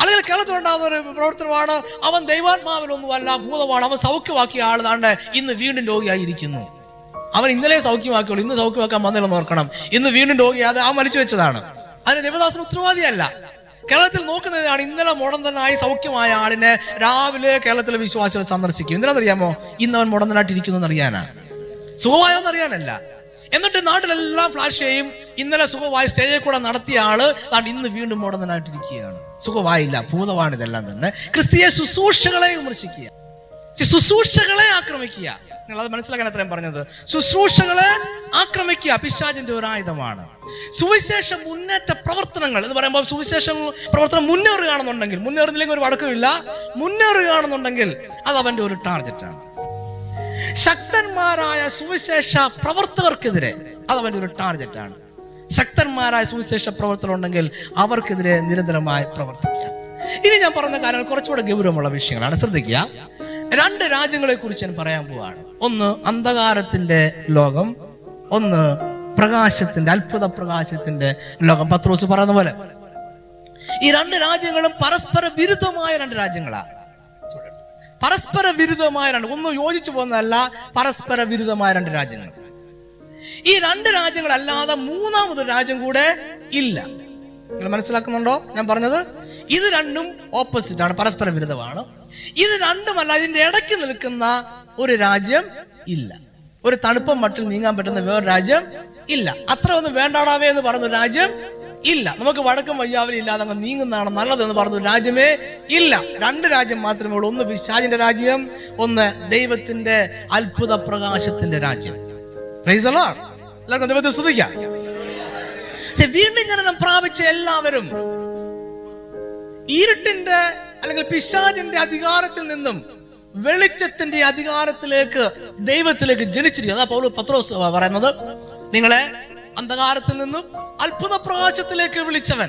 അല്ലെങ്കിൽ കേരളത്തിൽ ഉണ്ടാകുന്ന ഒരു പ്രവർത്തനമാണ് അവൻ ദൈവാത്മാവിലൊന്നുമല്ല ഭൂതമാണ് അവൻ സൗഖ്യമാക്കിയ ആളാണ്ട് ഇന്ന് വീണ്ടും രോഗിയായിരിക്കുന്നു. അവൻ ഇന്നലെ സൗഖ്യമാക്കിയുള്ളൂ ഇന്ന് സൗഖ്യമാക്കാൻ വന്നില്ലെന്ന് ഓർക്കണം. ഇന്ന് വീണ്ടും രോഗിയാതെ ആ മരിച്ചു വെച്ചതാണ്. അതിന് ദേവദാസൻ ഉത്തരവാദിയല്ല. കേരളത്തിൽ നോക്കുന്നതാണ് ഇന്നലെ മുടന്തനായി സൗഖ്യമായ ആളിനെ രാവിലെ കേരളത്തിലെ വിശ്വാസികൾ സന്ദർശിക്കും. എന്തിനാണെന്നറിയാമോ? ഇന്ന് അവൻ മുടന്തനായിട്ടിരിക്കുന്നു എന്നറിയാനാണ് സുഖമായോ എന്നറിയാനല്ല എന്നിട്ട് നാട്ടിലെല്ലാം ഫ്ലാഷ് ചെയ്യും. ഇന്നലെ സുഖമായി സ്റ്റേജിൽ കൂടെ നടത്തിയ ആൾ താണ്ട് ഇന്ന് വീണ്ടും മുടന്തനായിട്ടിരിക്കുകയാണ് സുഖമായില്ല ഭൂതമാണ് ഇതെല്ലാം തന്നെ. ക്രിസ്തീയ ശുശ്രൂഷകളെ വിമർശിക്കുക. ശുശ്രൂഷകളെ ആക്രമിക്കുക. നിങ്ങൾ അത് മനസ്സിലാക്കാൻ അത്രയും പറഞ്ഞത്. ശുശ്രൂഷകളെ ആക്രമിക്കുക പിശാചിന്റെ ഒരു ആയുധമാണ് സുവിശേഷ മുന്നേറ്റ പ്രവർത്തനങ്ങൾ എന്ന് പറയുമ്പോൾ സുവിശേഷ പ്രവർത്തനം മുന്നേറുകയാണെന്നുണ്ടെങ്കിൽ മുന്നേറുന്നില്ലെങ്കിൽ ഒരു വടക്കമില്ല മുന്നേറുകയാണെന്നുണ്ടെങ്കിൽ അത് അവന്റെ ഒരു ടാർഗറ്റാണ് ശക്തന്മാരായ സുവിശേഷ പ്രവർത്തകർക്കെതിരെ അത് അവന്റെ ഒരു ടാർഗറ്റാണ് ശക്തന്മാരായ സുവിശേഷ പ്രവർത്തനം ഉണ്ടെങ്കിൽ അവർക്കെതിരെ നിരന്തരമായി പ്രവർത്തിക്കുക. ഇനി ഞാൻ പറഞ്ഞ കാര്യങ്ങൾ കുറച്ചുകൂടെ ഗൗരവമുള്ള വിഷയങ്ങളാണ്. ശ്രദ്ധിക്കുക. രണ്ട് രാജ്യങ്ങളെ കുറിച്ച് ഞാൻ പറയാൻ പോവാണ്. ഒന്ന് അന്ധകാരത്തിന്റെ ലോകം ഒന്ന് പ്രകാശത്തിന്റെ അത്ഭുത പ്രകാശത്തിന്റെ ലോകം. പത്രോസ് പറയുന്ന പോലെ ഈ രണ്ട് രാജ്യങ്ങളും പരസ്പര വിരുദ്ധമായ രണ്ട് രാജ്യങ്ങളാണ് പരസ്പര വിരുദ്ധമായ രണ്ട് ഒന്നും യോജിച്ചു പോകുന്നതല്ല പരസ്പര വിരുദ്ധമായ രണ്ട് രാജ്യങ്ങൾ. ഈ രണ്ട് രാജ്യങ്ങളല്ലാതെ മൂന്നാമത് രാജ്യം കൂടെ ഇല്ല. നിങ്ങൾ മനസ്സിലാക്കുന്നുണ്ടോ? ഞാൻ പറഞ്ഞത്? ഇത് രണ്ടും ഓപ്പോസിറ്റ് ആണ് പരസ്പര വിരുദ്ധമാണ്. ഇത് രണ്ടുമല്ല ഇതിന്റെ ഇടയ്ക്ക് നിൽക്കുന്ന ഒരു രാജ്യം ഇല്ല. ഒരു തണുപ്പം മട്ടിൽ നീങ്ങാൻ പറ്റുന്ന വേറൊരു രാജ്യം ഇല്ല. അത്ര ഒന്നും വേണ്ടാടാവേ എന്ന് പറഞ്ഞ രാജ്യം ഇല്ല. നമുക്ക് വടക്കും വയ്യാവലി ഇല്ലാതെ അങ്ങ് നീങ്ങുന്നതാണ് നല്ലതെന്ന് പറഞ്ഞു രാജ്യമേ ഇല്ല. രണ്ട് രാജ്യം മാത്രമേ ഉള്ളൂ. ഒന്ന് പിശാചിന്റെ രാജ്യം ഒന്ന് ദൈവത്തിന്റെ അത്ഭുത പ്രകാശത്തിന്റെ രാജ്യം. എല്ലാവർക്കും ദൈവത്തെ ശ്രദ്ധിക്കാം വീണ്ടും ജനനം പ്രാപിച്ച എല്ലാവരും ഇരുട്ടിന്റെ അല്ലെങ്കിൽ പിശാചിന്റെ അധികാരത്തിൽ നിന്നും വെളിച്ചത്തിന്റെ അധികാരത്തിലേക്ക് ദൈവത്തിലേക്ക് ജനിച്ചിരിക്കും അതാ പൗലോ പത്രോസ് പറയുന്നത്. നിങ്ങളെ അന്ധകാരത്തിൽ നിന്നും അത്ഭുത പ്രകാശത്തിലേക്ക് വിളിച്ചവൻ.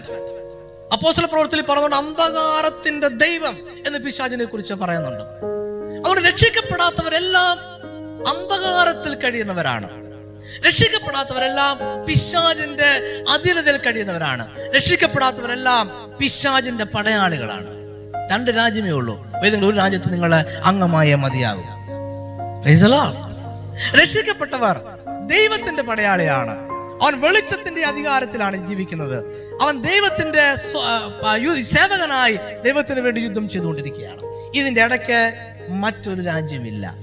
അപ്പോസല പ്രവർത്തി പറഞ്ഞുകൊണ്ട് അന്ധകാരത്തിന്റെ ദൈവം എന്ന് പിശാചിനെ കുറിച്ച് പറയുന്നുണ്ട്. അതുകൊണ്ട് രക്ഷിക്കപ്പെടാത്തവരെല്ലാം അന്ധകാരത്തിൽ കഴിയുന്നവരാണ്. രക്ഷിക്കപ്പെടാത്തവരെല്ലാം പിശാചിന്റെ അധീനതയിൽ കഴിയുന്നവരാണ്. രക്ഷിക്കപ്പെടാത്തവരെല്ലാം പിശാചിന്റെ പടയാളികളാണ്. രണ്ട് രാജ്യമേ ഉള്ളൂ. ഏതെങ്കിലും ഒരു രാജ്യത്ത് നിങ്ങൾ അംഗമായ മതിയാകും. രക്ഷിക്കപ്പെട്ടവർ ദൈവത്തിന്റെ പടയാളിയാണ്. അവൻ വെളിച്ചത്തിന്റെ അധികാരത്തിലാണ് ജീവിക്കുന്നത്. അവൻ ദൈവത്തിന്റെ സേവകനായി ദൈവത്തിന് വേണ്ടി യുദ്ധം ചെയ്തുകൊണ്ടിരിക്കുകയാണ്. ഇതിന്റെ ഇടയ്ക്ക് മറ്റൊരു രാജ്യമില്ല.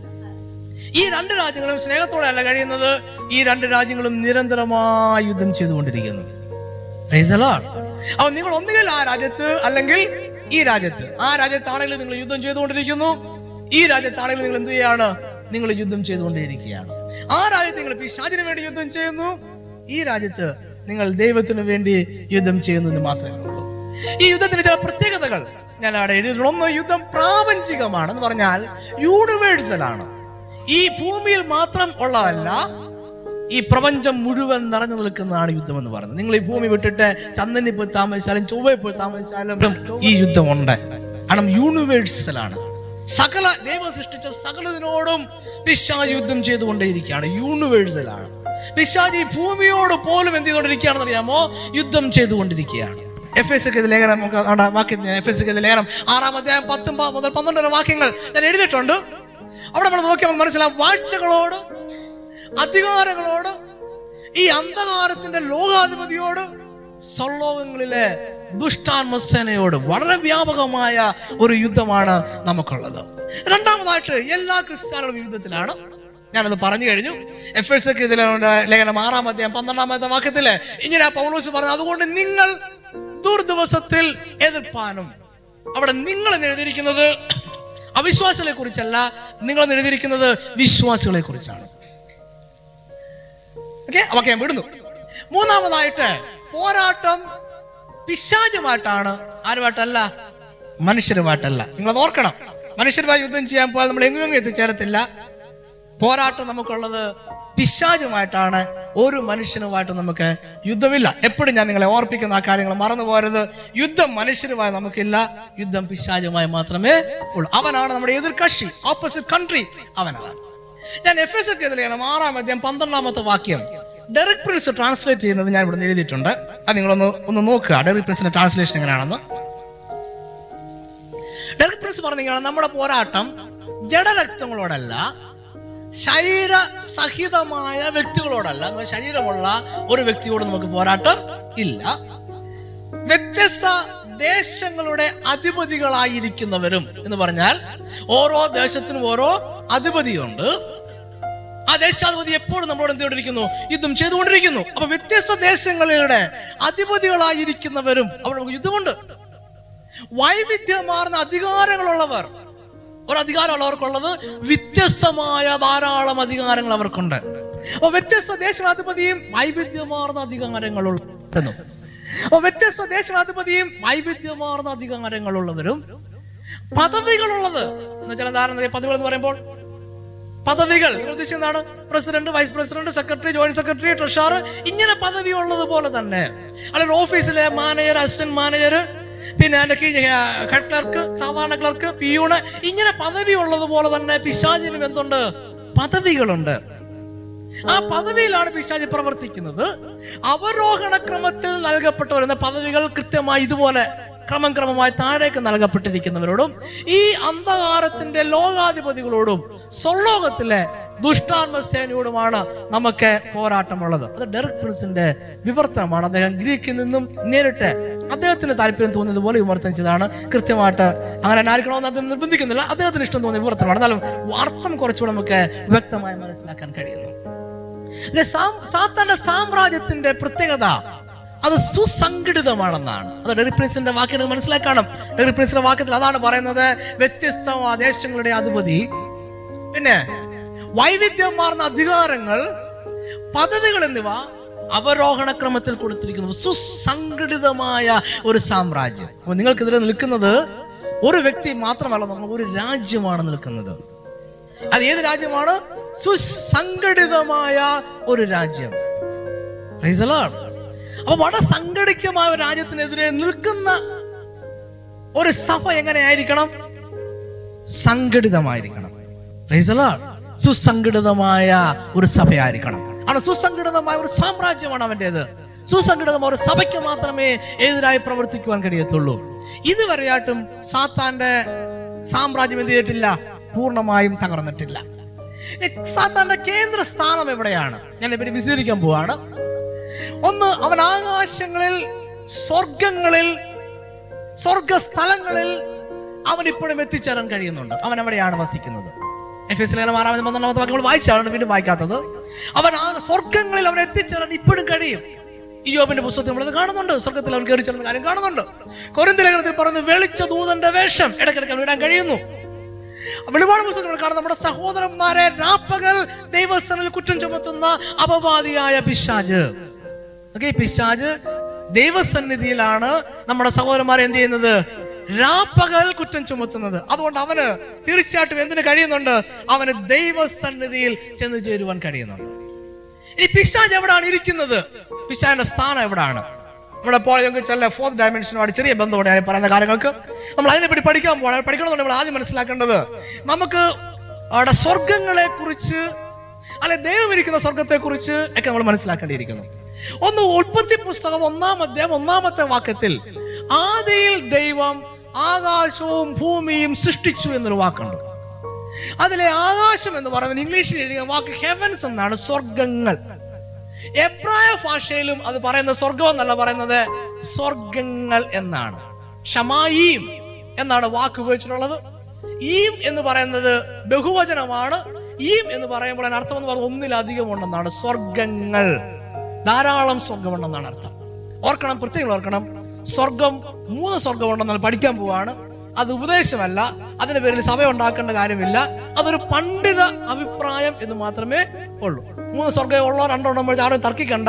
ഈ രണ്ട് രാജ്യങ്ങളും സ്നേഹത്തോടെ അല്ല കഴിയുന്നത്. ഈ രണ്ട് രാജ്യങ്ങളും നിരന്തരമായി യുദ്ധം ചെയ്തുകൊണ്ടിരിക്കുന്നു. അപ്പോൾ നിങ്ങൾ ഒന്നുകിൽ ആ രാജ്യത്ത് അല്ലെങ്കിൽ ഈ രാജ്യത്ത് ആ രാജ്യത്താണെങ്കിലും നിങ്ങൾ യുദ്ധം ചെയ്തുകൊണ്ടിരിക്കുന്നു. ഈ രാജ്യത്താണെങ്കിലും നിങ്ങൾ എന്ത് ചെയ്യാണ് നിങ്ങൾ യുദ്ധം ചെയ്തുകൊണ്ടേയിരിക്കുകയാണ്. ആ രാജ്യത്ത് നിങ്ങൾ പിശാചിന് വേണ്ടി യുദ്ധം ചെയ്യുന്നു. ഈ രാജ്യത്ത് നിങ്ങൾ ദൈവത്തിന് വേണ്ടി യുദ്ധം ചെയ്യുന്നു എന്ന് മാത്രമേ ഉള്ളൂ. ഈ യുദ്ധത്തിന് ചില പ്രത്യേകതകൾ ഞാൻ അവിടെ എഴുതിയിട്ടുള്ള ഒന്ന് യുദ്ധം പ്രാപഞ്ചികമാണെന്ന് പറഞ്ഞാൽ യൂണിവേഴ്സൽ ആണ്. ഈ ഭൂമിയിൽ മാത്രം ഉള്ളതല്ല ഈ പ്രപഞ്ചം മുഴുവൻ നിറഞ്ഞു നിൽക്കുന്നതാണ് യുദ്ധം എന്ന് പറയുന്നത്. നിങ്ങൾ ഈ ഭൂമി വിട്ടിട്ട് ചന്ദ്രനിൽ പോയി താമസിച്ചാലും ചൊവ്വയിൽ പോയി താമസിച്ചാലും ഈ യുദ്ധം ഉണ്ട്. കാരണം യൂണിവേഴ്സലാണ് സകല ദൈവം സൃഷ്ടിച്ച സകലതിനോടും പിശാജ് യുദ്ധം ചെയ്തുകൊണ്ടേയിരിക്കുകയാണ്. യൂണിവേഴ്സലാണ് പിശാജി ഭൂമിയോട് പോലും എന്ത് ചെയ്തുകൊണ്ടിരിക്കുകയാണെന്ന് അറിയാമോ യുദ്ധം ചെയ്തുകൊണ്ടിരിക്കുകയാണ്. എഫ് എസ് ലേഖനം നമുക്ക് വാക്യം എഫ് എസ് ലേഖനം ആറാം അധ്യായം പത്തും മുതൽ പന്ത്രണ്ടര വാക്യങ്ങൾ ഞാൻ എഴുതിയിട്ടുണ്ട്. അവിടെ നമ്മൾ നോക്കിയാൽ മനസ്സിലാവും. വാഴ്ചകളോട് അധികാരങ്ങളോട് ഈ അന്ധകാരത്തിന്റെ ലോകാധിപതിയോട് സർലോകങ്ങളിലെ ദുഷ്ടാത്മസേനയോട് വളരെ വ്യാപകമായ ഒരു യുദ്ധമാണ് നമുക്കുള്ളത്. രണ്ടാമതായിട്ട് എല്ലാ ക്രിസ്ത്യാനികളും യുദ്ധത്തിലാണ്. ഞാനത് പറഞ്ഞു കഴിഞ്ഞു. എഫ് എസ് ലേഖനം ആറാം അധ്യായം പന്ത്രണ്ടാമത്തെ വാക്യത്തിൽ ഇങ്ങനെ പൗലോസ് പറഞ്ഞു അതുകൊണ്ട് നിങ്ങൾ ദുർദിവസത്തിൽ എതിർപ്പാനും അവിടെ നിങ്ങൾ എഴുതിയിരിക്കുന്നത് അവിശ്വാസികളെ കുറിച്ചല്ല നിങ്ങൾ എഴുതിയിരിക്കുന്നത് വിശ്വാസികളെ കുറിച്ചാണ് ഓക്കെ? ഓക്കെ ഞാൻ വിടുന്നു. മൂന്നാമതായിട്ട് പോരാട്ടം പിശാചുമായിട്ടാണ്. ആരുമായിട്ടല്ല? മനുഷ്യരുമായിട്ടല്ല. നിങ്ങൾ ഓർക്കണം. മനുഷ്യരുമായി യുദ്ധം ചെയ്യാൻ പോയാൽ നമ്മൾ എങ്ങും എത്തിച്ചേരത്തില്ല. പോരാട്ടം നമുക്കുള്ളത് പിശാചുമായിട്ടാണ്. ഒരു മനുഷ്യനുമായിട്ട് നമുക്ക് യുദ്ധമില്ല. എപ്പോഴും ഞാൻ നിങ്ങളെ ഓർപ്പിക്കുന്ന ആ കാര്യങ്ങൾ മറന്നു പോരുത് യുദ്ധം മനുഷ്യരുമായി നമുക്കില്ല. യുദ്ധം പിശാചുമായി മാത്രമേ ഉള്ളൂ. അവനാണ് നമ്മുടെ എതിർ കക്ഷി ഓപ്പോസിറ്റ് കൺട്രി അവനാണ് ഞാൻ എഫ് എസ് ഒക്കെ ആറാം അധ്യായം പന്ത്രണ്ടാമത്തെ വാക്യം. ഡെറിക് പ്രിൻസ് ട്രാൻസ്ലേറ്റ് ചെയ്യുന്നത് ഞാൻ ഇവിടെ എഴുതിയിട്ടുണ്ട്. അത് നിങ്ങളൊന്ന് ഒന്ന് നോക്കുക. ഡയറക്ട് പ്രിൻസിന്റെ ട്രാൻസ്ലേഷൻ എങ്ങനെയാണെന്ന്. ഡയറക്ട് പ്രിൻസ് പറഞ്ഞാൽ നമ്മുടെ പോരാട്ടം ജഡരക്തങ്ങളോടല്ല ശരീര സഹിതമായ വ്യക്തികളോടല്ല ശരീരമുള്ള ഒരു വ്യക്തിയോട് നമുക്ക് പോരാട്ടം ഇല്ല. വ്യത്യസ്ത ദേശങ്ങളുടെ അധിപതികളായിരിക്കുന്നവരും എന്ന് പറഞ്ഞാൽ ഓരോ ദേശത്തിനും ഓരോ അധിപതിയുണ്ട്. ആ ദേശാധിപതി എപ്പോഴും നമ്മളോട് എന്തുകൊണ്ടിരിക്കുന്നു? യുദ്ധം ചെയ്തുകൊണ്ടിരിക്കുന്നു. അപ്പൊ വ്യത്യസ്ത ദേശങ്ങളിലൂടെ അധിപതികളായിരിക്കുന്നവരും അവിടെ നമുക്ക് യുദ്ധമുണ്ട്. വൈവിധ്യമാർന്ന അധികാരങ്ങളുള്ളവർ. ഒരു അധികാരമുള്ളവർക്കുള്ളത് വ്യത്യസ്തമായ ധാരാളം അധികാരങ്ങൾ അവർക്കുണ്ട്. അപ്പൊ വ്യത്യസ്ത ദേശാധിപതിയും വൈവിധ്യമാർന്ന അധികാരങ്ങളുള്ള വ്യത്യസ്ത ദേശാധിപതിയും വൈവിധ്യമാർന്ന അധികാരങ്ങളുള്ളവരും പദവികളുള്ളത് എന്ന് വെച്ചാൽ ധാരണ പദവികൾ എന്ന് പറയുമ്പോൾ പദവികൾ. എന്താണ്? President vice president secretary joint secretary treasurer ഇങ്ങനെ പദവി ഉള്ളത് പോലെ തന്നെ. അല്ലെങ്കിൽ ഓഫീസിലെ മാനേജർ അസിസ്റ്റന്റ് മാനേജർ പിന്നെ അതിന്റെ കീഴ് ഹെഡ് ക്ലർക്ക് സാധാരണ ക്ലർക്ക് പിയൂണ് ഇങ്ങനെ പദവി ഉള്ളത് പോലെ തന്നെ പിശാചിനും എന്തുണ്ട്? പദവികളുണ്ട്. ആ പദവിയിലാണ് പിശാചി പ്രവർത്തിക്കുന്നത്. അവരോഹണ ക്രമത്തിൽ നൽകപ്പെട്ടവർ എന്ന പദവികൾ കൃത്യമായി ഇതുപോലെ ക്രമം ക്രമമായി താഴേക്ക് നൽകപ്പെട്ടിരിക്കുന്നവരോടും ഈ അന്ധകാരത്തിന്റെ ലോകാധിപതികളോടും സ്വർലോകത്തിലെ ദുഷ്ടാത്മ സേനയോടുമാണ് നമുക്ക് പോരാട്ടമുള്ളത്. അത് ഡെറിക് പ്രിൻസിന്റെ വിവർത്തനമാണ്. അദ്ദേഹം ഗ്രീക്കിൽ നിന്നും നേരിട്ട് അദ്ദേഹത്തിന് താല്പര്യം തോന്നിയത് പോലെ വിവർത്തനം ചെയ്താണ് കൃത്യമായിട്ട് അങ്ങനെ ആയിരിക്കണമെന്ന് അദ്ദേഹം നിർബന്ധിക്കുന്നില്ല. അദ്ദേഹത്തിന് ഇഷ്ടം തോന്നിയ വിവർത്തനമാണ്. എന്നാലും അർത്ഥം കുറച്ചുകൂടെ നമുക്ക് വ്യക്തമായി മനസ്സിലാക്കാൻ കഴിയുന്നു. സാത്താന്റെ സാമ്രാജ്യത്തിന്റെ പ്രത്യേകത അത് സുസംഘടിതമാണെന്നാണ്. അത് ഡെറിപ്രിൻസിന്റെ വാക്കിന് മനസ്സിലാക്കണം. ഡെറിപ്രിൻസിന്റെ വാക്യത്തിൽ അതാണ് പറയുന്നത് വ്യത്യസ്ത ദേശങ്ങളുടെ അധിപതി പിന്നെ വൈവിധ്യമാർന്ന അധികാരങ്ങൾ പദ്ധതികൾ എന്നിവ അവരോഹണ ക്രമത്തിൽ കൊടുത്തിരിക്കുന്നു. സുസംഘടിതമായ ഒരു സാമ്രാജ്യം. അപ്പൊ നിങ്ങൾക്കെതിരെ നിൽക്കുന്നത് ഒരു വ്യക്തി മാത്രമല്ല നമ്മൾ ഒരു രാജ്യമാണ് നിൽക്കുന്നത്. അത് ഏത് രാജ്യമാണ്? സുസംഘടിതമായ ഒരു രാജ്യം. അപ്പൊ വളരെ സംഘടിതമായ ഒരു രാജ്യത്തിനെതിരെ നിൽക്കുന്ന ഒരു സഭ എങ്ങനെയായിരിക്കണം സംഘടിതമായിരിക്കണം. സുസംഘടിതമായ ഒരു സഭയായിരിക്കണം. ആണ് സുസംഘടിതമായ ഒരു സാമ്രാജ്യമാണ് അവന്റെത്. സുസംഘടിതമായ ഒരു സഭയ്ക്ക് മാത്രമേ എതിരായി പ്രവർത്തിക്കുവാൻ കഴിയത്തുള്ളൂ. ഇതുവരെയായിട്ടും സാത്താന്റെ സാമ്രാജ്യം എന്ത് ചെയ്തിട്ടില്ല? പൂർണമായും തകർന്നിട്ടില്ല. സാത്താന്റെ കേന്ദ്ര സ്ഥാനം എവിടെയാണ്? ഞാൻ ഇവർ വിശദീകരിക്കാൻ പോവാണ്. ഒന്ന് അവൻ ആകാശങ്ങളിൽ സ്വർഗങ്ങളിൽ സ്വർഗസ്ഥലങ്ങളിൽ അവൻ ഇപ്പോഴും എത്തിച്ചേരാൻ കഴിയുന്നുണ്ട്. അവൻ എവിടെയാണ് വസിക്കുന്നത്? എഫ് എസ് ലേഖനം ആറാമത് പന്ത്രണ്ടാമത്തെ വാക്യങ്ങൾ വായിച്ചാണ് വീണ്ടും വായിക്കാത്തത്. അവൻ ആ സ്വർഗങ്ങളിൽ അവൻ എത്തിച്ചേരാൻ ഇപ്പോഴും കഴിയും. ഈ യോബിന്റെ പുസ്തകത്തിൽ നമ്മളത് കാണുന്നുണ്ട്. സ്വർഗത്തിൽ അവൻ കയറി ചെല്ലുന്ന കാര്യം കാണുന്നുണ്ട്. കൊരന്തലേഖനത്തിൽ വെളിച്ച ദൂതന്റെ വേഷം ഇടയ്ക്കിടയ്ക്ക് അവൻ ഇടാൻ കഴിയുന്നു. വെളിപാട് നമ്മൾ കാണുന്ന നമ്മുടെ സഹോദരന്മാരെ രാപ്പകൽ ദൈവസ്ഥാനിൽ കുറ്റം ചുമത്തുന്ന അപവാദിയായ പിശാജ്. ഓക്കെ പിശാജ് ദൈവസന്നിധിയിലാണ് നമ്മുടെ സഹോദരന്മാരെ എന്ത് ചെയ്യുന്നത്? രാപ്പകൽ കുറ്റം ചുമത്തുന്നത്. അതുകൊണ്ട് അവന് തീർച്ചയായിട്ടും എന്തിനു കഴിയുന്നുണ്ട്? അവന് ദൈവസന്നിധിയിൽ ചെന്ന് ചേരുവാൻ കഴിയുന്നുണ്ട്. ഈ പിശാജ് എവിടാണ് ഇരിക്കുന്നത്? പിശാജിന്റെ സ്ഥാനം എവിടാണ്? നമ്മുടെ ഞങ്ങൾക്ക് ചില ഫോർത്ത് ഡയമെൻഷനുമായിട്ട് ചെറിയ ബന്ധമുണ്ട് ഞാൻ പറയുന്ന കാര്യങ്ങൾക്ക്. നമ്മൾ അതിനെപ്പറ്റി പഠിക്കാൻ പോകണം പഠിക്കണമെന്ന് നമ്മൾ ആദ്യം മനസ്സിലാക്കേണ്ടത് നമുക്ക് അവിടെ സ്വർഗങ്ങളെ കുറിച്ച് അല്ലെ ദൈവം ഇരിക്കുന്ന സ്വർഗത്തെ കുറിച്ച് ഒക്കെ നമ്മൾ മനസ്സിലാക്കേണ്ടിയിരിക്കുന്നു. ഒന്ന് ഉൽപ്പത്തി പുസ്തകം ഒന്നാം ഒന്നാമത്തെ വാക്യത്തിൽ ആദിയിൽ ദൈവം ആകാശവും ഭൂമിയും സൃഷ്ടിച്ചു എന്നൊരു വാക്കുണ്ട്. അതിലെ ആകാശം എന്ന് പറയുന്നത് ഇംഗ്ലീഷിൽ എഴുതിയ വാക്ക് ഹെവൻസ് എന്നാണ് സ്വർഗങ്ങൾ എബ്രായ ഭാഷയിലും അത് പറയുന്നത് സ്വർഗം എന്നല്ല പറയുന്നത് സ്വർഗങ്ങൾ എന്നാണ്. ഷമായീം എന്നാണ് വാക്ക് ഉപയോഗിച്ചിട്ടുള്ളത്. ഈം എന്ന് പറയുന്നത് ബഹുവചനമാണ്. ഈം എന്ന് പറയുമ്പോൾ അർത്ഥം എന്ന് പറഞ്ഞാൽ ഒന്നിലധികം ഉണ്ടെന്നാണ് സ്വർഗങ്ങൾ ധാരാളം സ്വർഗമുണ്ടെന്നാണ് അർത്ഥം. ഓർക്കണം പ്രത്യേകം ഓർക്കണം. സ്വർഗം മൂന്ന് സ്വർഗം ഉണ്ടെന്ന് പഠിക്കാൻ പോവാണ്. അത് ഉപദേശമല്ല. അതിന്റെ പേരിൽ സഭ ഉണ്ടാക്കേണ്ട കാര്യമില്ല. അതൊരു പണ്ഡിത അഭിപ്രായം എന്ന് മാത്രമേ ഉള്ളൂ. മൂന്ന് സ്വർഗം ഉള്ളോ രണ്ടോ ഉണ്ടോ ആരും തർക്കിക്കണ്ട.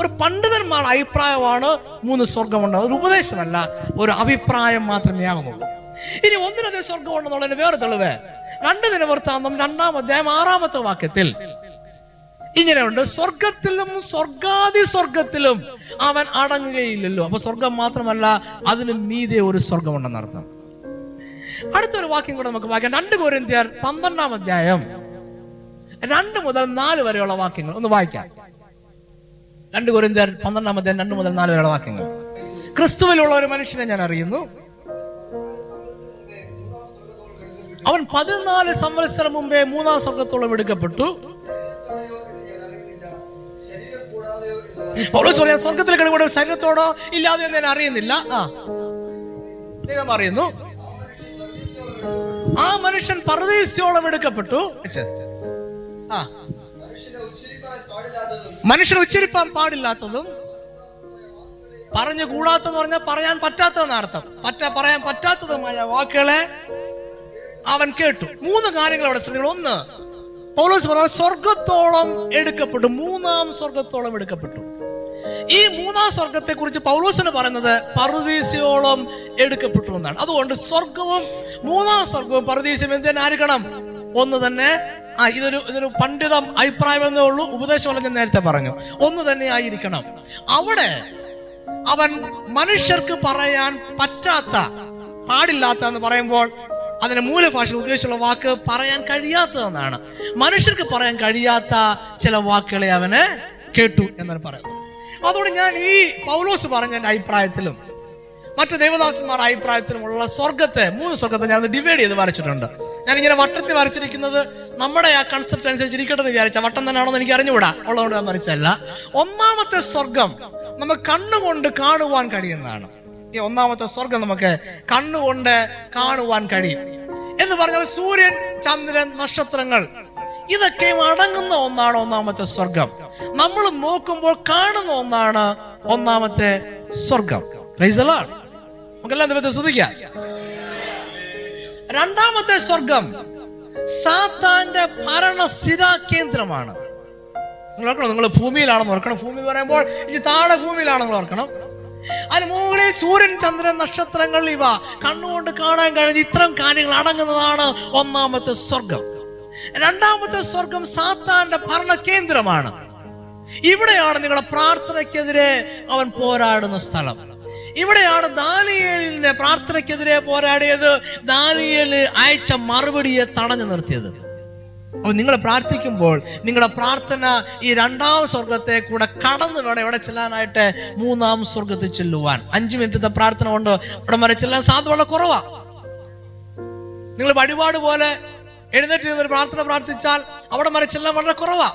ഒരു പണ്ഡിതന്മാരുടെ അഭിപ്രായമാണ് മൂന്ന് സ്വർഗമുണ്ട് ഒരു ഉപദേശമല്ല. ഒരു അഭിപ്രായം മാത്രമേ ആകുന്നുള്ളൂ. ഇനി ഒന്നിനധികം സ്വർഗം ഉണ്ടെന്നുള്ളതിന് വേറെ തെളിവ്. രണ്ട് ദിനവൃത്താന്തം രണ്ടാം അധ്യായം ആറാമത്തെ വാക്യത്തിൽ ഇങ്ങനെയുണ്ട്. സ്വർഗത്തിലും സ്വർഗാദി സ്വർഗത്തിലും അവൻ അടങ്ങുകയില്ലല്ലോ. അപ്പൊ സ്വർഗം മാത്രമല്ല അതിന് മീതെ ഒരു സ്വർഗമുണ്ടെന്നർത്ഥം അടുത്തൊരു വാക്യം കൂടെ നമുക്ക് വായിക്കാം. രണ്ട് കോരിന്ത്യർ പന്ത്രണ്ടാം അധ്യായം. രണ്ട് മുതൽ നാല് വരെയുള്ള വാക്യങ്ങൾ. ഒന്ന് വായിക്കാം. രണ്ട് കോരിന്ത്യർ പന്ത്രണ്ടാം അധ്യായം രണ്ട് മുതൽ നാല് വരെയുള്ള വാക്യങ്ങൾ. ക്രിസ്തുവിലുള്ള ഒരു മനുഷ്യനെ ഞാൻ അറിയുന്നു. അവൻ പതിനാല് സംവത്സരം മുമ്പേ മൂന്നാം സ്വർഗത്തോളം എടുക്കപ്പെട്ടു. പൗലോസ് പറയാ സ്വർഗത്തിൽ കിടക്കുന്ന ശരീരത്തോടോ ഇല്ലാതെ ഞാൻ അറിയുന്നില്ല. ആ. ദൈവം അറിയുന്നു ആ മനുഷ്യൻ പരദേശിയോളം എടുക്കപ്പെട്ടു. ആ. മനുഷ്യൻ ഉച്ചരിപ്പാൻ പാടില്ലാത്തതും പറഞ്ഞു കൂടാത്തെന്ന് പറഞ്ഞാൽ പറയാൻ പറ്റാത്തതെന്ന് അർത്ഥം. പറ്റ പറയാൻ പറ്റാത്തതുമായ വാക്കുകളെ അവൻ കേട്ടു. മൂന്ന് കാര്യങ്ങൾ അവിടെ ശ്രദ്ധിക്കണം. ഒന്ന് പൗലോസ് പറഞ്ഞു സ്വർഗത്തോളം എടുക്കപ്പെട്ടു. മൂന്നാം സ്വർഗത്തോളം എടുക്കപ്പെട്ടു. ഈ മൂന്നാം സ്വർഗത്തെ കുറിച്ച് പൗലോസിന് പറയുന്നത് പറുദീസയോളം എടുക്കപ്പെട്ടു എന്നാണ്. അതുകൊണ്ട് സ്വർഗവും മൂന്നാം സ്വർഗവും പറുദീസയും എന്തിനായിരിക്കണം ഒന്ന് തന്നെ ആ ഇതൊരു ഇതൊരു പണ്ഡിതം അഭിപ്രായം എന്നേ ഉള്ളൂ. ഉപദേശമല്ല ഞാൻ നേരത്തെ പറഞ്ഞു. ഒന്ന് തന്നെ ആയിരിക്കണം. അവിടെ അവൻ മനുഷ്യർക്ക് പറയാൻ പറ്റാത്ത പാടില്ലാത്ത എന്ന് പറയുമ്പോൾ അതിന് മൂലഭാഷ ഉദ്ദേശിച്ചുള്ള വാക്ക് പറയാൻ കഴിയാത്തതെന്നാണ് മനുഷ്യർക്ക് പറയാൻ കഴിയാത്ത ചില വാക്കുകളെ അവന് കേട്ടു എന്നാണ് പറയുന്നത് അതുകൊണ്ട് ഞാൻ ഈ പൗലോസ് പറഞ്ഞ എന്റെ അഭിപ്രായത്തിലും മറ്റു ദേവദാസന്മാരുടെ അഭിപ്രായത്തിലുമുള്ള സ്വർഗത്തെ മൂന്ന് സ്വർഗത്തെ ഞാൻ ഡിവൈഡ് ചെയ്ത് വരച്ചിട്ടുണ്ട്. ഞാൻ ഇങ്ങനെ വട്ടത്തിൽ വരച്ചിരിക്കുന്നത് നമ്മുടെ ആ കൺസെപ്റ്റ് അനുസരിച്ച് എന്ന് വിചാരിച്ച വട്ടം തന്നെയാണെന്ന് എനിക്ക് അറിഞ്ഞുകൂടാ. ഉള്ളതുകൊണ്ട് ഞാൻ വരച്ചല്ല ഒന്നാമത്തെ സ്വർഗം നമുക്ക് കണ്ണുകൊണ്ട് കാണുവാൻ കഴിയുന്നതാണ്. ഈ ഒന്നാമത്തെ സ്വർഗം നമുക്ക് കണ്ണുകൊണ്ട് കാണുവാൻ കഴിയും. എന്ന് പറഞ്ഞാൽ സൂര്യൻ ചന്ദ്രൻ നക്ഷത്രങ്ങൾ ഇതൊക്കെ അടങ്ങുന്ന ഒന്നാണ് ഒന്നാമത്തെ സ്വർഗം. നമ്മൾ നോക്കുമ്പോൾ കാണുന്ന ഒന്നാണ് ഒന്നാമത്തെ സ്വർഗം. നമുക്കെല്ലാം ദൈവത്തെ സ്തുതിക്കാം. രണ്ടാമത്തെ സ്വർഗം സാത്താന്റെ ഭരണ കേന്ദ്രമാണ് നിങ്ങൾ ഓർക്കണം നിങ്ങൾ ഭൂമിയിലാണെന്ന് ഓർക്കണം. ഭൂമി എന്ന് പറയുമ്പോൾ ഈ താഴെ ഭൂമിയിലാണെന്ന് ഓർക്കണം. അതിന് മുകളിൽ സൂര്യൻ ചന്ദ്രൻ നക്ഷത്രങ്ങൾ ഇവ കണ്ണുകൊണ്ട് കാണാൻ കഴിഞ്ഞ ഇത്തരം കാര്യങ്ങൾ അടങ്ങുന്നതാണ് ഒന്നാമത്തെ സ്വർഗം. രണ്ടാമത്തെ സ്വർഗം സാത്താന്റെ ഭരണ കേന്ദ്രമാണ് ഇവിടെയാണ് നിങ്ങളുടെ പ്രാർത്ഥനയ്ക്കെതിരെ അവൻ പോരാടുന്ന സ്ഥലം. ഇവിടെയാണ് ദാനിയേലിന്റെ പ്രാർത്ഥനയ്ക്കെതിരെ പോരാടിയത്. ദാനിയേൽ അയച്ച മറുപടിയെ തടഞ്ഞു നിർത്തിയത്. അപ്പൊ നിങ്ങൾ പ്രാർത്ഥിക്കുമ്പോൾ നിങ്ങളുടെ പ്രാർത്ഥന ഈ രണ്ടാം സ്വർഗത്തെ കൂടെ കടന്നു വേണം എവിടെ ചെല്ലാനായിട്ട്? മൂന്നാം സ്വർഗത്തിൽ ചെല്ലുവാൻ. അഞ്ചു മിനിറ്റത്തെ പ്രാർത്ഥന കൊണ്ട് അവിടെ വരെ ചെല്ലാൻ സാധ്യത വളരെ കുറവാ. നിങ്ങൾ വഴിപാട് പോലെ എഴുന്നേറ്റ് നിന്ന് ഒരു പ്രാർത്ഥന പ്രാർത്ഥിച്ചാൽ അവിടെ മറിച്ചെല്ലാം വളരെ കുറവാ.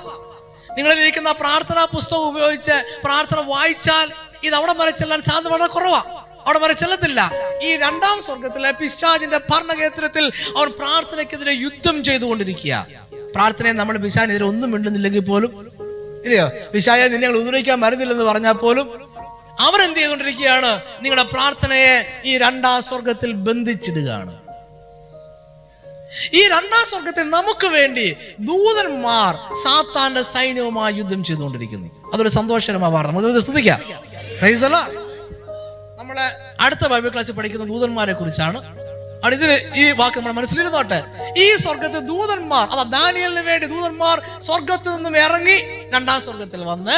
നിങ്ങളിലിരിക്കുന്ന പ്രാർത്ഥനാ പുസ്തകം ഉപയോഗിച്ച് പ്രാർത്ഥന വായിച്ചാൽ ഇത് അവിടെ വരെ ചെല്ലാൻ സാധ്യത വളരെ കുറവാ. അവിടെ വരെ ചെല്ലത്തില്ല. ഈ രണ്ടാം സ്വർഗത്തിലെ പിശാജിന്റെ ഭരണകേന്ദ്രത്തിൽ അവർ പ്രാർത്ഥനയ്ക്കെതിരെ യുദ്ധം ചെയ്തുകൊണ്ടിരിക്കുക പ്രാർത്ഥനയെ നമ്മൾ പിശാജിനെതിരെ ഒന്നും മിണ്ടുന്നില്ലെങ്കിൽ പോലും ഇല്ലയോ? പിശായെ നിന്നെ ഞങ്ങൾ ഉപദ്രവിക്കാൻ മരുന്നില്ലെന്ന് പറഞ്ഞാൽ പോലും അവരെന്ത് ചെയ്തുകൊണ്ടിരിക്കുകയാണ്? നിങ്ങളുടെ പ്രാർത്ഥനയെ ഈ രണ്ടാം സ്വർഗത്തിൽ ബന്ധിച്ചിടുകയാണ്. ഈ രണ്ടാം സ്വർഗത്തിൽ നമുക്ക് വേണ്ടി ദൂതന്മാർ സാത്താന്റെ സൈന്യവുമായി യുദ്ധം ചെയ്തുകൊണ്ടിരിക്കുന്നു. അതൊരു സന്തോഷകരമായ വാർത്ത നമുക്ക് ശ്രദ്ധിക്കാം. നമ്മളെ അടുത്ത ബൈബിൾ ക്ലാസ്സിൽ പഠിക്കുന്ന ദൂതന്മാരെ കുറിച്ചാണ്. ഇതിന് ഈ വാക്ക് നമ്മൾ മനസ്സിലിരുന്നോട്ടെ. ഈ സ്വർഗത്തിൽ ദൂതന്മാർ അതാ ദാനിയലിന് വേണ്ടി ദൂതന്മാർ സ്വർഗത്തിൽ നിന്നും ഇറങ്ങി രണ്ടാം സ്വർഗത്തിൽ വന്ന്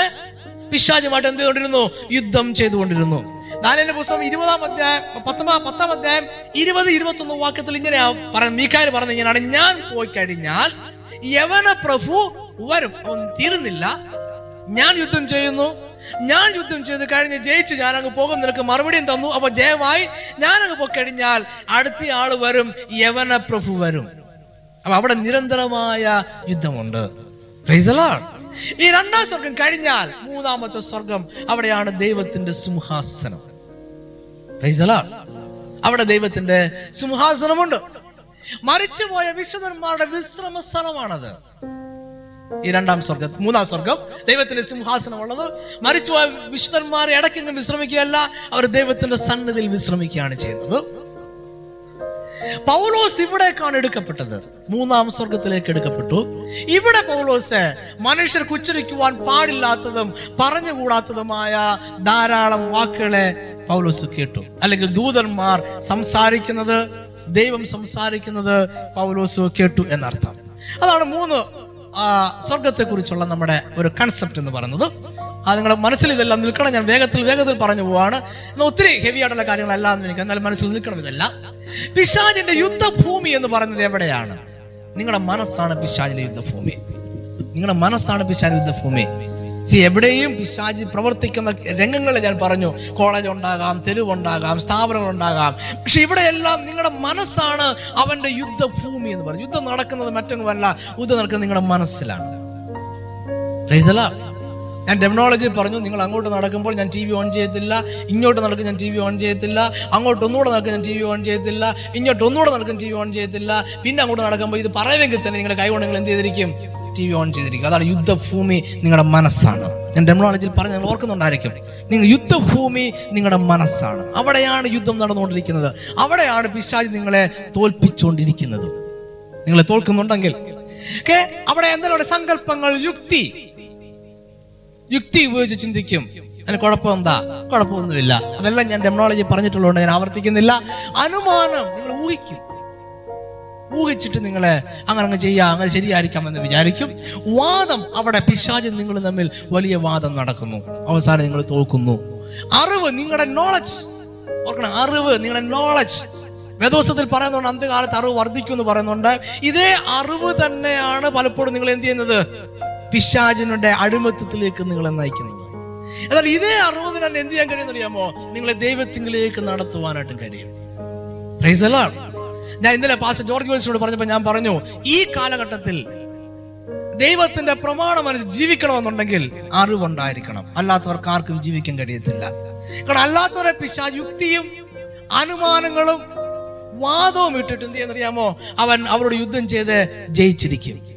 പിശാചുമായിട്ട് എന്ത് ചെയ്തുകൊണ്ടിരുന്നു? യുദ്ധം ചെയ്തുകൊണ്ടിരുന്നു. ദാനിയലിന്റെ പുസ്തകം ഇരുപതാം അധ്യായം പത്തൊമ്പതാം പത്താം അധ്യായം ഇരുപത് ഇരുപത്തൊന്ന് വാക്യത്തിൽ ഇങ്ങനെയാ പറയുന്നത് മീക്കാര് പറഞ്ഞ ഇങ്ങനെയാണ്. ഞാൻ പോയി കഴിഞ്ഞാൽ യവന പ്രഭു വരും. അവൻ തീരുന്നില്ല. ഞാൻ യുദ്ധം ചെയ്യുന്നു. ഞാൻ യുദ്ധം ചെയ്ത് കഴിഞ്ഞ് ജയിച്ച് ഞാൻ അങ്ങ് പോകും. നിനക്ക് മറുപടിയും തന്നു. അപ്പൊ ജയമായി ഞാൻ അങ്ങ് പോയി കഴിഞ്ഞാൽ അടുത്ത ആൾ വരും. യവന പ്രഭു വരും. അപ്പൊ അവിടെ നിരന്തരമായ യുദ്ധമുണ്ട്. ഈ രണ്ടാം സ്വർഗം കഴിഞ്ഞാൽ മൂന്നാമത്തെ സ്വർഗം അവിടെയാണ് ദൈവത്തിന്റെ സിംഹാസനം. അവിടെ ദൈവത്തിന്റെ സിംഹാസനമുണ്ട്. മരിച്ചുപോയ വിശുദ്ധന്മാരുടെ വിശ്രമ സ്ഥലമാണത്. ഈ രണ്ടാം സ്വർഗം മൂന്നാം സ്വർഗം ദൈവത്തിന്റെ സിംഹാസനമുള്ളത്. മരിച്ചുപോയ വിശുദ്ധന്മാരെ ഇടയ്ക്കെങ്കിലും വിശ്രമിക്കുകയല്ല അവർ ദൈവത്തിന്റെ സന്നിധിയിൽ വിശ്രമിക്കുകയാണ് ചെയ്യുന്നത്. പൗലോസ് ഇവിടേക്കാണ് എടുക്കപ്പെട്ടത്. മൂന്നാം സ്വർഗത്തിലേക്ക് എടുക്കപ്പെട്ടു. ഇവിടെ പൗലോസ് മനുഷ്യർക്ക് ഉച്ചരിക്കുവാൻ പാടില്ലാത്തതും പറഞ്ഞുകൂടാത്തതുമായ ധാരാളം വാക്കുകളെ പൗലോസ് കേട്ടു. അല്ലെങ്കിൽ ദൂതന്മാർ സംസാരിക്കുന്നത് ദൈവം സംസാരിക്കുന്നത് പൗലോസ് കേട്ടു എന്നർത്ഥം. അതാണ് മൂന്ന് സ്വർഗത്തെ കുറിച്ചുള്ള നമ്മുടെ ഒരു കൺസെപ്റ്റ് എന്ന് പറയുന്നത്. അത് നിങ്ങളുടെ മനസ്സിൽ ഇതെല്ലാം നിൽക്കണം. ഞാൻ വേഗത്തിൽ വേഗത്തിൽ പറഞ്ഞു പോവാണ്. എന്നാൽ ഒത്തിരി ഹെവി ആയിട്ടുള്ള കാര്യങ്ങളല്ല എന്ന് എനിക്ക് എന്നാലും മനസ്സിൽ നിൽക്കണം ഇതല്ല. പിശാജിന്റെ യുദ്ധഭൂമി എന്ന് പറയുന്നത് എവിടെയാണ്? നിങ്ങളുടെ മനസ്സാണ് പിശാജിന്റെ യുദ്ധഭൂമി. നിങ്ങളുടെ മനസ്സാണ് പിശാജ് യുദ്ധഭൂമി. See, എവിടെയും പിശാജി പ്രവർത്തിക്കുന്ന രംഗങ്ങളിൽ ഞാൻ പറഞ്ഞു കോളേജ് ഉണ്ടാകാം തെരുവുണ്ടാകാം സ്ഥാപനങ്ങൾ ഉണ്ടാകാം. പക്ഷെ ഇവിടെയെല്ലാം നിങ്ങളുടെ മനസ്സാണ് അവന്റെ യുദ്ധഭൂമി എന്ന് പറഞ്ഞു. യുദ്ധം നടക്കുന്നത് മറ്റൊന്നുമല്ല യുദ്ധം നടക്കുന്നത് നിങ്ങളുടെ മനസ്സിലാണ്. ഞാൻ ടെക്നോളജി പറഞ്ഞു നിങ്ങൾ അങ്ങോട്ട് നടക്കുമ്പോൾ ഞാൻ ടി വി ഓൺ ചെയ്യത്തില്ല ഇങ്ങോട്ട് നടക്കും ഞാൻ ടി വി ഓൺ ചെയ്യത്തില്ല അങ്ങോട്ട് ഒന്നുകൂടെ നടക്കും ഞാൻ ടി വി ഓൺ ചെയ്യത്തില്ല ഇങ്ങോട്ട് ഒന്നുകൂടെ നടക്കും ടി വി ഓൺ ചെയ്യത്തില്ല പിന്നെ അങ്ങോട്ട് നടക്കുമ്പോൾ ഇത് പറയുമെങ്കിൽ തന്നെ നിങ്ങളുടെ കൈ കൊണ്ട് എന്ത് ചെയ്തിരിക്കും? ടി വി ഓൺ ചെയ്തിരിക്കും. അതാണ് യുദ്ധഭൂമി നിങ്ങളുടെ മനസ്സാണ്. ഞാൻ ടെക്നോളജിയിൽ പറഞ്ഞ് നിങ്ങൾ ഓർക്കുന്നുണ്ടായിരിക്കും. നിങ്ങൾ യുദ്ധഭൂമി നിങ്ങളുടെ മനസ്സാണ്. അവിടെയാണ് യുദ്ധം നടന്നുകൊണ്ടിരിക്കുന്നത്. അവിടെയാണ് പിശാജ് നിങ്ങളെ തോൽപ്പിച്ചുകൊണ്ടിരിക്കുന്നത്. നിങ്ങളെ തോൽക്കുന്നുണ്ടെങ്കിൽ അവിടെ എന്തെങ്കിലും സങ്കല്പങ്ങൾ യുക്തി. യുക്തി ഉപയോഗിച്ച് ചിന്തിക്കും. അതിന് കുഴപ്പമെന്താ? കുഴപ്പമൊന്നുമില്ല. അതെല്ലാം ഞാൻ ടെക്നോളജി പറഞ്ഞിട്ടുള്ളതുകൊണ്ട് ഞാൻ ആവർത്തിക്കുന്നില്ല. അനുമാനം നിങ്ങൾ ഊഹിക്കും. ഊഹിച്ചിട്ട് നിങ്ങളെ അങ്ങനെ അങ്ങ് ചെയ്യാം അങ്ങനെ ശരിയായിരിക്കാം എന്ന് വിചാരിക്കും. വാദം അവിടെ പിശാജ് നിങ്ങൾ തമ്മിൽ വലിയ വാദം നടക്കുന്നു. അവസാനം നിങ്ങൾ തോൽക്കുന്നു. അറിവ് നിങ്ങളുടെ നോളജ് ഓർക്കണം അറിവ് നിങ്ങളുടെ നോളജ് വേദോസത്തിൽ പറയുന്നുണ്ട് അന്ത്യകാലത്ത് അറിവ് വർദ്ധിക്കും എന്ന് പറയുന്നുണ്ട്. ഇതേ അറിവ് തന്നെയാണ് പലപ്പോഴും നിങ്ങൾ എന്ത് ചെയ്യുന്നത്? പിശാചിനുടെ അടിമത്തത്തിലേക്ക് നിങ്ങളെ നയിക്കുന്നത് എന്നാൽ ഇതേ അറിവ് തന്നെ എന്ത് ചെയ്യാൻ കഴിയുമെന്ന് അറിയാമോ നിങ്ങളെ ദൈവത്തിങ്കിലേക്ക് നടത്തുവാനായിട്ടും കഴിയും. ഞാൻ ഇന്നലെ പാസ്റ്റർ ജോർജ് വെൽസിനോട് പറഞ്ഞപ്പോൾ ഞാൻ പറഞ്ഞു ഈ കാലഘട്ടത്തിൽ ദൈവത്തിന്റെ പ്രമാണം അനുസരിച്ച് ജീവിക്കണമെന്നുണ്ടെങ്കിൽ അറിവുണ്ടായിരിക്കണം. അല്ലാത്തവർക്ക് ആർക്കും ജീവിക്കാൻ കഴിയത്തില്ല. കാരണം അല്ലാത്തവരെ പിശാ യുക്തിയും അനുമാനങ്ങളും വാദവും ഇട്ടിട്ട് എന്ത് ചെയ്യുന്നറിയാമോ അവൻ അവരോട് യുദ്ധം ചെയ്ത് ജയിച്ചിരിക്കും.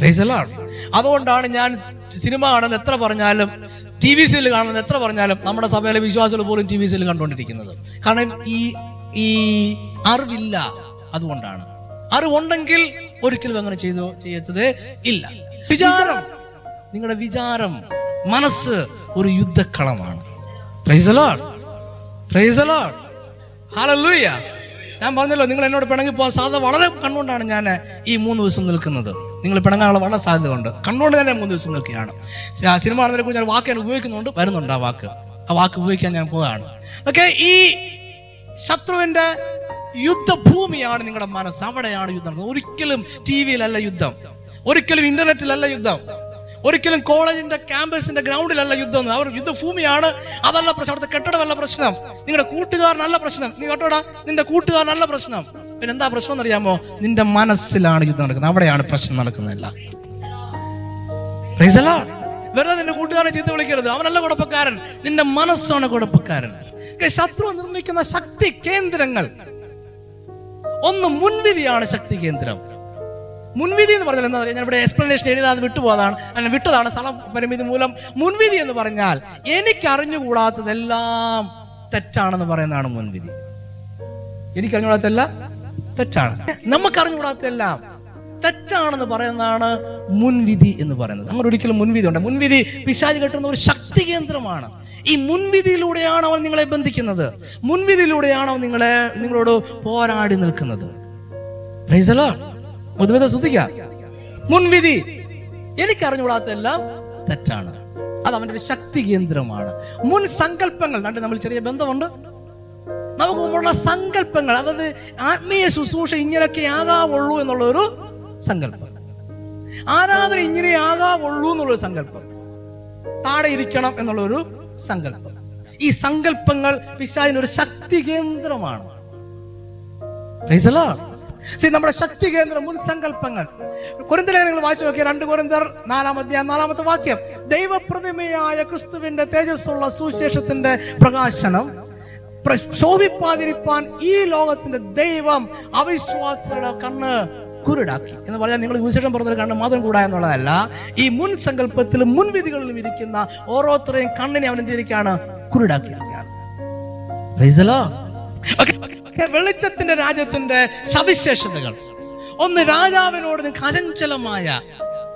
Lord. അതുകൊണ്ടാണ് ഞാൻ സിനിമ കാണുന്നത് എത്ര പറഞ്ഞാലും ടി വി സിയിൽ കാണുന്നത് എത്ര പറഞ്ഞാലും നമ്മുടെ സഭയിലെ വിശ്വാസികൾ പോലും ടി വി സിയിൽ കണ്ടുകൊണ്ടിരിക്കുന്നത്. കാരണം ഈ ഈ അറിവില്ല അതുകൊണ്ടാണ്. അറിവുണ്ടെങ്കിൽ ഒരിക്കലും അങ്ങനെ ചെയ്തു ചെയ്യത്തത് ഇല്ല. വിചാരം. നിങ്ങളുടെ വിചാരം മനസ്സ് ഒരു യുദ്ധക്കളമാണ്. ഞാൻ പറഞ്ഞല്ലോ നിങ്ങൾ എന്നോട് പിണങ്ങി പോകാൻ സാധ്യത വളരെ കണ്ടുകൊണ്ടാണ് ഞാൻ ഈ മൂന്ന് ദിവസം നിൽക്കുന്നത്. നിങ്ങൾ പിണങ്ങാനുള്ള വളരെ സാധ്യത ഉണ്ട് കണ്ടുകൊണ്ട് തന്നെ മൂന്ന് ദിവസം നിൽക്കുകയാണ് സിനിമ കാണുന്നതിനെ കുറിച്ച് ഞാൻ വാക്ക് ഞാൻ ഉപയോഗിക്കുന്നുണ്ട് വരുന്നുണ്ട് ആ വാക്ക്. ആ വാക്ക് ഉപയോഗിക്കാൻ ഞാൻ പോവുകയാണ്. ഓക്കെ ഈ ശത്രുവിന്റെ യുദ്ധഭൂമിയാണ് നിങ്ങളുടെ മനസ്സ്. അവിടെയാണ് യുദ്ധം ഒരിക്കലും ടി വിയിലല്ല യുദ്ധം. ഒരിക്കലും ഇന്റർനെറ്റിലല്ല യുദ്ധം. ഒരിക്കലും കോളേജിന്റെ ക്യാമ്പസിന്റെ ഗ്രൗണ്ടിലല്ല യുദ്ധം. അവർ യുദ്ധഭൂമിയാണ്. അതല്ല പ്രശ്നം. അവിടുത്തെ കെട്ടിടമല്ല പ്രശ്നം. നിങ്ങളുടെ കൂട്ടുകാരനല്ല പ്രശ്നം. നീ കേട്ടോടാ? നിന്റെ കൂട്ടുകാരനല്ല പ്രശ്നം. പിന്നെ എന്താ പ്രശ്നം എന്നറിയാമോ? നിന്റെ മനസ്സിലാണ് യുദ്ധം നടക്കുന്നത്. അവിടെയാണ് പ്രശ്നം നടക്കുന്നതല്ല. വെറുതെ നിന്റെ കൂട്ടുകാരനെ ചീത്ത വിളിക്കരുത്. അവനല്ല കുഴപ്പക്കാരൻ. നിന്റെ മനസ്സാണ് കുഴപ്പക്കാരൻ. ശത്രു നിർമ്മിക്കുന്ന ശക്തി കേന്ദ്രങ്ങൾ. ഒന്ന് മുൻവിധിയാണ് ശക്തി കേന്ദ്രം. മുൻവിധി എന്ന് പറഞ്ഞാൽ എന്താ പറയുക ഞാൻ ഇവിടെ എക്സ്പ്ലനേഷൻ എഴുതാതെ വിട്ടുപോയതാണ്. അങ്ങനെ വിട്ടതാണ് സ്ഥലം പരിമിതി മൂലം. മുൻവിധി എന്ന് പറഞ്ഞാൽ എനിക്ക് അറിഞ്ഞുകൂടാത്തതെല്ലാം തെറ്റാണെന്ന് പറയുന്നതാണ് മുൻവിധി. എനിക്ക് അറിഞ്ഞുകൂടാത്തതെല്ലാം തെറ്റാണ്. നമുക്ക് അറിഞ്ഞുകൂടാത്തതെല്ലാം തെറ്റാണെന്ന് പറയുന്നതാണ് മുൻവിധി എന്ന് പറയുന്നത്. അങ്ങനെ ഒരിക്കലും മുൻവിധി ഉണ്ട്. മുൻവിധി പിശാജ് കെട്ടുന്ന ഒരു ശക്തി കേന്ദ്രമാണ്. ഈ മുൻവിധിയിലൂടെയാണ് അവൻ നിങ്ങളെ ബന്ധിക്കുന്നത്. മുൻവിധിയിലൂടെയാണ് അവൻ നിങ്ങളെ നിങ്ങളോട് പോരാടി നിൽക്കുന്നത്. Praise പൊതുവെ ശ്രദ്ധിക്കാം. മുൻവിധി. എനിക്കറിഞ്ഞുകൂടാത്തതെല്ലാം തെറ്റാണ്. അത് അവന്റെ ഒരു ശക്തി കേന്ദ്രമാണ്. മുൻ സങ്കല്പങ്ങൾ. രണ്ട് നമ്മൾ ചെറിയ ബന്ധമുണ്ട്. നമുക്ക് മുമ്പുള്ള സങ്കല്പങ്ങൾ അതായത് ആത്മീയ ശുശ്രൂഷ ഇങ്ങനെയൊക്കെ ആകാവുള്ളൂ എന്നുള്ള ഒരു സങ്കല്പം. ആരാധന ഇങ്ങനെ ആകാവുള്ളൂ എന്നുള്ളൊരു സങ്കല്പം. താഴെ ഇരിക്കണം എന്നുള്ള ഒരു സങ്കല്പം. ഈ സങ്കല്പങ്ങൾ പിശാചിന് ഒരു ശക്തി കേന്ദ്രമാണ്. See, നമ്മുടെ ശക്തി കേന്ദ്രം മുൻ സങ്കല്പങ്ങൾ. കുരന്തലേഖനങ്ങൾ വായിച്ചു നോക്കിയ രണ്ട് കുരന്തർ നാലാം അധ്യായം നാലാമത്തെ വാക്യം. ദൈവപ്രതിമയായ ക്രിസ്തുവിന്റെ തേജസ്സുള്ള സുവിശേഷത്തിന്റെ പ്രകാശനം പ്ര- ശോഭിപ്പാതിരിപ്പാൻ ഈ ലോകത്തിന്റെ ദൈവം അവിശ്വാസികളുടെ കണ്ണ് കുരുടാക്കി. എന്ന് പറഞ്ഞാൽ നിങ്ങൾ വിശേഷം പറഞ്ഞൊരു കണ്ണ് മാത്രം കൂടാ എന്നുള്ളതല്ല ഈ മുൻ സങ്കല്പത്തിലും മുൻവിധികളിലും ഇരിക്കുന്ന ഓരോരുത്തരെയും കണ്ണിനെ അവൻ എന്തിരിക്കുകയാണ് കുരുടാക്കിയിരിക്കുകയാണ് വെളിച്ചത്തിന്റെ രാജ്യത്തിന്റെ സവിശേഷതകൾ. ഒന്ന് രാജാവിനോട് അചഞ്ചലമായ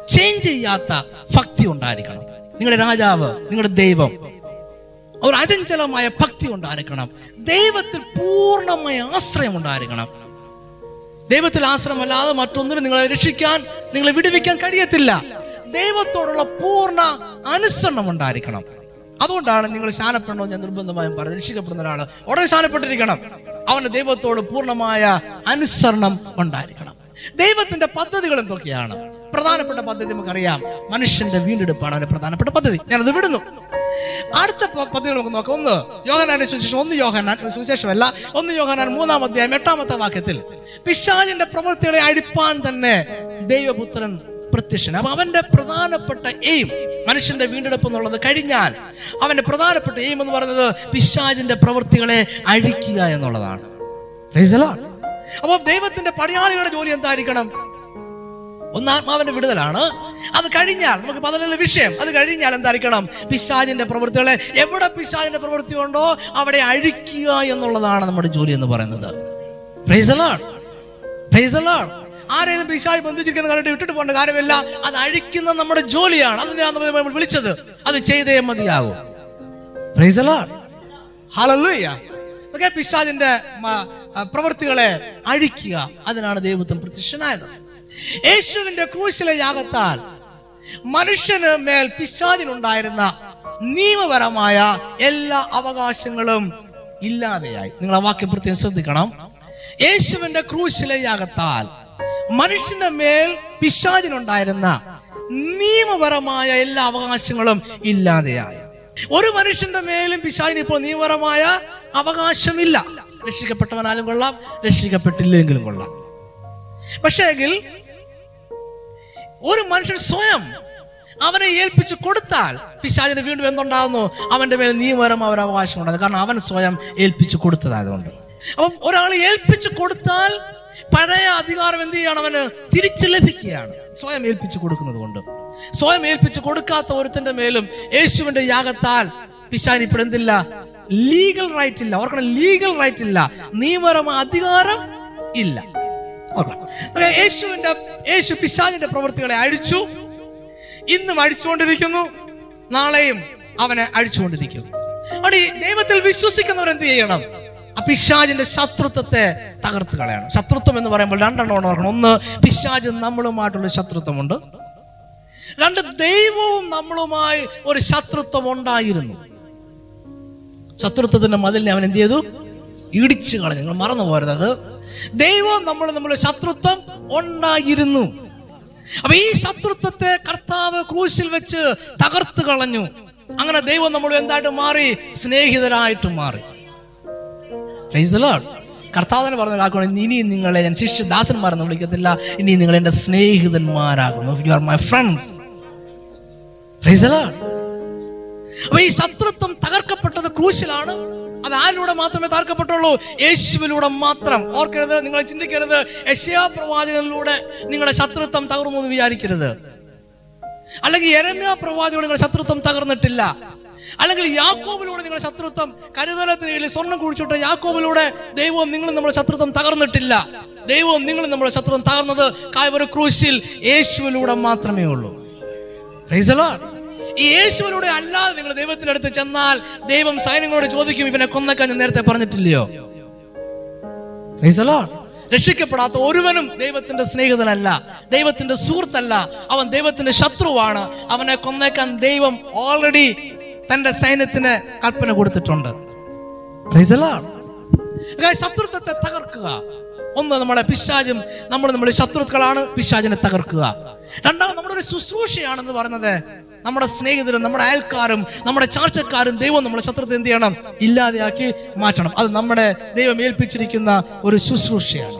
ചേഞ്ച് ചെയ്യാത്ത ഭക്തി ഉണ്ടായിരിക്കണം. നിങ്ങളുടെ രാജാവ് നിങ്ങളുടെ ദൈവം. ഒരു അചഞ്ചലമായ ഭക്തി ഉണ്ടായിരിക്കണം. ദൈവത്തിൽ പൂർണമായ ആശ്രയം ഉണ്ടായിരിക്കണം. ദൈവത്തിൽ ആശ്രയമല്ലാതെ മറ്റൊന്നിനും നിങ്ങളെ രക്ഷിക്കാൻ നിങ്ങളെ വിടുവിക്കാൻ കഴിയത്തില്ല. ദൈവത്തോടുള്ള പൂർണ അനുസരണം ഉണ്ടായിരിക്കണം. അതുകൊണ്ടാണ് നിങ്ങൾ ശാനപ്പെടണമെന്ന് ഞാൻ നിർബന്ധമായും പറഞ്ഞത്. രക്ഷിക്കപ്പെടുന്ന ഒരാൾ ഉടനെ ശാനപ്പെട്ടിരിക്കണം. അവന്റെ ദൈവത്തോട് പൂർണമായ അനുസരണം ഉണ്ടായിരിക്കണം. ദൈവത്തിന്റെ പദ്ധതികൾ എന്തൊക്കെയാണ്? പ്രധാനപ്പെട്ട പദ്ധതി നമുക്കറിയാം. മനുഷ്യന്റെ വീണ്ടെടുപ്പാണ് അവന്റെ പ്രധാനപ്പെട്ട പദ്ധതി. ഞാനത് വിടുന്നു. അടുത്ത പദ്ധതികൾ നമുക്ക് നോക്കാം. ഒന്ന് യോഹനാന്റെ സുവിശേഷം ഒന്ന് യോഹനാൻ സുവിശേഷമല്ല ഒന്ന് യോഹനാൻ മൂന്നാം അധ്യായം എട്ടാമത്തെ വാക്യത്തിൽ പിശാചിന്റെ പ്രവൃത്തികളെ അഴിപ്പാൻ തന്നെ ദൈവപുത്രൻ പ്രത്യക്ഷൻ. അപ്പൊ അവന്റെ പ്രധാനപ്പെട്ട എയിം മനുഷ്യന്റെ വീണ്ടെടുപ്പ് എന്നുള്ളത് കഴിഞ്ഞാൽ അവന്റെ പ്രധാനപ്പെട്ട എയിം എന്ന് പറയുന്നത് പിശാജിന്റെ പ്രവൃത്തികളെ അഴിക്കുക എന്നുള്ളതാണ്. Praise the Lord. അപ്പൊ ദൈവത്തിന്റെ പടയാളികളുടെ ജോലി എന്തായിരിക്കണം? ഒന്ന് ആത്മാവിന്റെ വിടുതലാണ്. അത് കഴിഞ്ഞാൽ നമുക്ക് പതിനുള്ള വിഷയം. അത് കഴിഞ്ഞാൽ എന്തായിരിക്കണം? പിശാജിന്റെ പ്രവൃത്തികളെ എവിടെ പിശാജിന്റെ പ്രവൃത്തി ഉണ്ടോ അവിടെ അഴിക്കുക എന്നുള്ളതാണ് നമ്മുടെ ജോലി എന്ന് പറയുന്നത്. Praise the ആരെയും പിശാച് ബന്ധിച്ചിരിക്കുന്ന കണ്ടിട്ട് വിട്ടിട്ട് പോകേണ്ട കാര്യമില്ല. അത് അഴിക്കുന്ന നമ്മുടെ ജോലിയാണ്. അതിനാണ് നമ്മൾ വിളിച്ചത്. അത് ചെയ്തേ മതിയാകും. പിശാജിന്റെ പ്രവൃത്തികളെ അഴിക്കുക. അതിനാണ് ദൈവത്വം പ്രത്യക്ഷനായത്. യേശുവിന്റെ ക്രൂശിലെ യാഗത്താൽ മനുഷ്യന് മേൽ പിശാചിനുണ്ടായിരുന്ന നിയമപരമായ എല്ലാ അവകാശങ്ങളും ഇല്ലാതെയായി. നിങ്ങൾ ആ വാക്യം പ്രത്യേകം ശ്രദ്ധിക്കണം. യേശുവിന്റെ ക്രൂശിലെ യാഗത്താൽ മനുഷ്യന്റെ മേൽ പിശാചിനുണ്ടായിരുന്ന നിയമപരമായ എല്ലാ അവകാശങ്ങളും ഇല്ലാതെയായി. ഒരു മനുഷ്യന്റെ മേലും പിശാചിന് ഇപ്പോൾ നിയമപരമായ അവകാശമില്ല. രക്ഷിക്കപ്പെട്ടവനാലും കൊള്ളാം രക്ഷിക്കപ്പെട്ടില്ലെങ്കിലും കൊള്ളാം. പക്ഷേ ഒരു മനുഷ്യൻ സ്വയം അവനെ ഏൽപ്പിച്ചു കൊടുത്താൽ പിശാചിന് വീണ്ടും എന്തുണ്ടാകുന്നു? അവന്റെ മേൽ നിയമപരമായ ഒരു അവകാശം ഉണ്ടാകും കാരണം അവൻ സ്വയം ഏൽപ്പിച്ചു കൊടുത്തതായതുകൊണ്ട്. അപ്പം ഒരാൾ ഏൽപ്പിച്ചു കൊടുത്താൽ പഴയ അധികാരം എന്ത് ചെയ്യാണ് അവന്? തിരിച്ചു ലഭിക്കുകയാണ്. സ്വയം ഏൽപ്പിച്ചു കൊടുക്കുന്നത് കൊണ്ട്. സ്വയം ഏൽപ്പിച്ചു കൊടുക്കാത്ത ഒരുത്തിന്റെ മേലും യേശുവിന്റെ യാഗത്താൽ പിശാൻ ഇപ്പോൾ ലീഗൽ റൈറ്റ് ഇല്ല. ഓർക്കണം ലീഗൽ റൈറ്റ് ഇല്ല. നിയമപരമായ അധികാരം ഇല്ല. യേശുവിന്റെ യേശു പിശാചിന്റെ പ്രവൃത്തികളെ അഴിച്ചു. ഇന്നും അഴിച്ചുകൊണ്ടിരിക്കുന്നു. നാളെയും അവനെ അഴിച്ചുകൊണ്ടിരിക്കും അവിടെ ദൈവത്തിൽ വിശ്വസിക്കുന്നവർ എന്ത് ചെയ്യണം? ആ പിശാചിന്റെ ശത്രുത്വത്തെ തകർത്ത് കളയണം. ശത്രുത്വം എന്ന് പറയുമ്പോൾ രണ്ടെണ്ണം ഓർക്കണം. ഒന്ന് പിശാജ് നമ്മളുമായിട്ടുള്ള ശത്രുത്വമുണ്ട്. രണ്ട് ദൈവവും നമ്മളുമായി ഒരു ശത്രുത്വം ഉണ്ടായിരുന്നു. ശത്രുത്വത്തിന്റെ മതിലിനെ അവൻ എന്ത് ചെയ്തു? ഇടിച്ചു കളഞ്ഞു. നിങ്ങൾ മറന്നു പോരുന്നത് ദൈവം നമ്മൾ നമ്മുടെ ശത്രുത്വം ഉണ്ടായിരുന്നു. അപ്പൊ ഈ ശത്രുത്വത്തെ കർത്താവ് ക്രൂശിൽ വെച്ച് തകർത്ത് കളഞ്ഞു. അങ്ങനെ ദൈവം നമ്മൾ എന്തായിട്ട് മാറി? സ്നേഹിതരായിട്ട് മാറി. Praise the Lord. കർത്താവ് തന്നെ പറഞ്ഞ വാക്കാണ് ഇനി നിങ്ങളെ ഞാൻ ശിഷ്യ ദാസന്മാരെന്ന് വിളിക്കത്തില്ല. ഇനി നിങ്ങൾ എന്റെ സ്നേഹിതന്മാരാകുന്നു. യു ആർ മൈ ഫ്രണ്ട്സ് അപ്പൊ ഈ ശത്രുത്വം തകർക്കപ്പെട്ടത് ക്രൂശിലാണ്. അത് ആരിലൂടെ മാത്രമേ തകർക്കപ്പെട്ടുള്ളൂ? യേശുവിലൂടെ മാത്രം. ഓർക്കരുത് നിങ്ങൾ ചിന്തിക്കരുത്. യശയാ പ്രവാചകനിലൂടെ നിങ്ങളുടെ ശത്രുത്വം തകർന്നു എന്ന് വിചാരിക്കരുത്. അല്ലെങ്കിൽ എരമ്യാ പ്രവാചകൻ നിങ്ങളുടെ ശത്രുത്വം തകർന്നിട്ടില്ല. അല്ലെങ്കിൽ യാക്കോബിലൂടെ നിങ്ങളുടെ ശത്രുത്വം കരുവേലത്തിന് കീഴിൽ സ്വർണം കുഴിച്ചിട്ട് യാക്കോബിലൂടെ ദൈവവും നിങ്ങളും നമ്മുടെ ശത്രുത്വം തകർന്നിട്ടില്ല. ദൈവവും നിങ്ങളും നമ്മുടെ ശത്രുത്വം തകർന്നത് കായവര ക്രൂശിൽ യേശുവിലൂടെ മാത്രമേ ഉള്ളൂ. ഈ യേശുവിലൂടെ അല്ലാതെ നിങ്ങൾ ദൈവത്തിന്റെ അടുത്ത് ചെന്നാൽ ദൈവം സൈന്യങ്ങളോട് ചോദിക്കും ഇവനെ കൊന്നക്കാൻ ഞാൻ നേരത്തെ പറഞ്ഞിട്ടില്ലയോ. രക്ഷിക്കപ്പെടാത്ത ഒരുവനും ദൈവത്തിന്റെ സ്നേഹിതനല്ല. ദൈവത്തിന്റെ സുഹൃത്തല്ല. അവൻ ദൈവത്തിന്റെ ശത്രുവാണ്. അവനെ കൊന്നേക്കാൻ ദൈവം ഓൾറെഡി തന്റെ സൈന്യത്തിന് കൽപ്പന കൊടുത്തിട്ടുണ്ട്. ശത്രുത്വത്തെ തകർക്കുക. ഒന്ന് നമ്മളെ പിശാചും നമ്മൾ നമ്മുടെ ശത്രുക്കളാണ് പിശാചിനെ തകർക്കുക. രണ്ടാമത് നമ്മുടെ ഒരു ശുശ്രൂഷയാണെന്ന് പറയുന്നത് നമ്മുടെ സ്നേഹിതരും നമ്മുടെ അയൽക്കാരും നമ്മുടെ ചാർച്ചക്കാരും ദൈവം നമ്മുടെ ശത്രുത്വം എന്ത് ചെയ്യണം? ഇല്ലാതെയാക്കി മാറ്റണം. അത് നമ്മുടെ ദൈവം ഏൽപ്പിച്ചിരിക്കുന്ന ഒരു ശുശ്രൂഷയാണ്.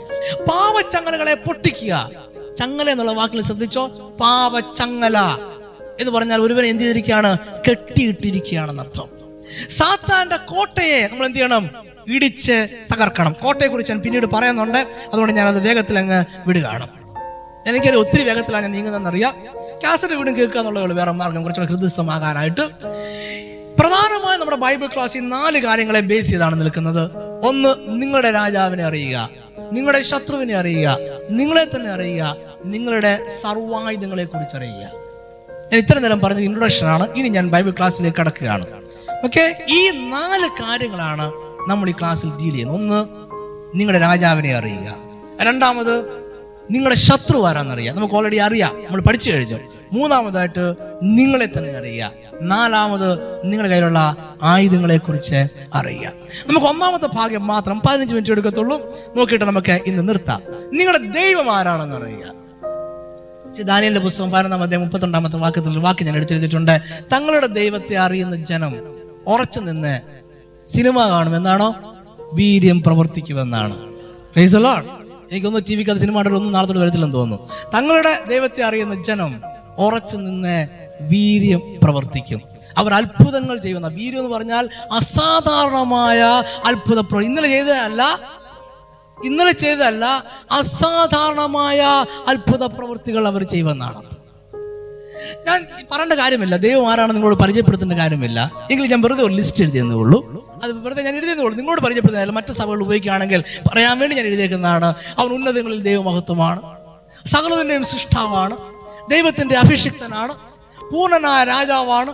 പാവച്ചങ്ങലകളെ പൊട്ടിക്കുക. ചങ്ങല എന്നുള്ള വാക്കിൽ ശ്രദ്ധിച്ചോ? പാവച്ചങ്ങല എന്ന് പറഞ്ഞാൽ ഒരുവനെ എന്ത് ചെയ്തിരിക്കുകയാണ്? കെട്ടിയിട്ടിരിക്കുകയാണെന്ന് അർത്ഥം. സാത്താന്റെ കോട്ടയെ നമ്മൾ എന്ത് ചെയ്യണം? ഇടിച്ച് തകർക്കണം. കോട്ടയെ കുറിച്ച് ഞാൻ പിന്നീട് പറയുന്നുണ്ട് അതുകൊണ്ട് ഞാൻ അത് വേഗത്തിൽ അങ്ങ് വിടുകയാണ്. എനിക്കൊരു ഒത്തിരി വേഗത്തിലാണ് ഞാൻ നീങ്ങുന്നതെന്ന് അറിയാം കാസറ്റ് വീടും കേൾക്കുക എന്നുള്ളത് വേറെ മാർഗം കുറച്ചുകൂടെ ഹൃദയസ്ഥമാകാനായിട്ട്. പ്രധാനമായും നമ്മുടെ ബൈബിൾ ക്ലാസ്സിൽ നാല് കാര്യങ്ങളെ ബേസ് ചെയ്താണ് നിൽക്കുന്നത്. ഒന്ന് നിങ്ങളുടെ രാജാവിനെ അറിയുക. നിങ്ങളുടെ ശത്രുവിനെ അറിയുക. നിങ്ങളെ തന്നെ അറിയുക. നിങ്ങളുടെ സർവായുധങ്ങളെ കുറിച്ച് അറിയുക. ഞാൻ ഇത്ര നേരം പറഞ്ഞത് ഇൻട്രൊഡക്ഷൻ ആണ്. ഇനി ഞാൻ ബൈബിൾ ക്ലാസ്സിലേക്ക് കടക്കുകയാണ്. ഓക്കെ ഈ നാല് കാര്യങ്ങളാണ് നമ്മൾ ഈ ക്ലാസ്സിൽ ഡീൽ ചെയ്യുന്നത്. ഒന്ന് നിങ്ങളുടെ രാജാവിനെ അറിയുക. രണ്ടാമത് നിങ്ങളുടെ ശത്രു ആരാന്നറിയാം നമുക്ക് ഓൾറെഡി അറിയാം. നമ്മൾ പഠിച്ചു കഴിഞ്ഞു. മൂന്നാമതായിട്ട് നിങ്ങളെ തന്നെ അറിയുക. നാലാമത് നിങ്ങളുടെ കയ്യിലുള്ള ആയുധങ്ങളെ കുറിച്ച് അറിയുക. നമുക്ക് ഒന്നാമത്തെ ഭാഗ്യം മാത്രം പതിനഞ്ച് മിനിറ്റ് എടുക്കത്തുള്ളൂ. നോക്കിയിട്ട് നമുക്ക് ഇന്ന് നിർത്താം. നിങ്ങളുടെ ദൈവം ആരാണെന്ന് അറിയുക. ദാനിയലിന്റെ പുസ്തകം പതിനൊന്നാം അദ്ദേഹം മുപ്പത്തൊണ്ടാമത്തെ വാക്യത്തിൽ വാക്ക് ഞാൻ എടുത്തെഴുതിയിട്ടുണ്ട്. തങ്ങളുടെ ദൈവത്തെ അറിയുന്ന ജനം ഉറച്ചു നിന്ന് സിനിമ കാണുമെന്നാണോ വീര്യം പ്രവർത്തിക്കുമെന്നാണ്. എനിക്കൊന്ന് ടി വിക്ക് അത് സിനിമ ഒന്നും നാളത്തോട് വരത്തില്ലെന്ന് തോന്നുന്നു. തങ്ങളുടെ ദൈവത്തെ അറിയുന്ന ജനം ഉറച്ചു നിന്ന് വീര്യം പ്രവർത്തിക്കും. അവർ അത്ഭുതങ്ങൾ ചെയ്യുന്ന വീര്യം എന്ന് പറഞ്ഞാൽ അസാധാരണമായ അത്ഭുത ഇന്നലെ ചെയ്തതല്ല ഇന്നലെ ചെയ്തതല്ല അസാധാരണമായ അത്ഭുത പ്രവൃത്തികൾ അവർ ചെയ്യുമെന്നാണ്. ഞാൻ പറയേണ്ട കാര്യമില്ല. ദൈവം ആരാണ് നിങ്ങളോട് പരിചയപ്പെടുത്തേണ്ട കാര്യമില്ല. എങ്കിൽ ഞാൻ വെറുതെ ഒരു ലിസ്റ്റ് എഴുതിയെന്നേ ഉള്ളൂ. അത് വെറുതെ ഞാൻ എഴുതിയെന്നേ ഉള്ളൂ. നിങ്ങളോട് പരിചയപ്പെടുത്തുന്നില്ല മറ്റു സഭകൾ ഉപയോഗിക്കുകയാണെങ്കിൽ പറയാൻ വേണ്ടി ഞാൻ എഴുതിയേക്കുന്നതാണ്. അവൻ ഉന്നതങ്ങളിൽ ദൈവമഹത്വമാണ്. സകലതിന്റെയും സൃഷ്ടാവാണ്. ദൈവത്തിന്റെ അഭിഷിക്തനാണ്. പൂർണനായ രാജാവാണ്.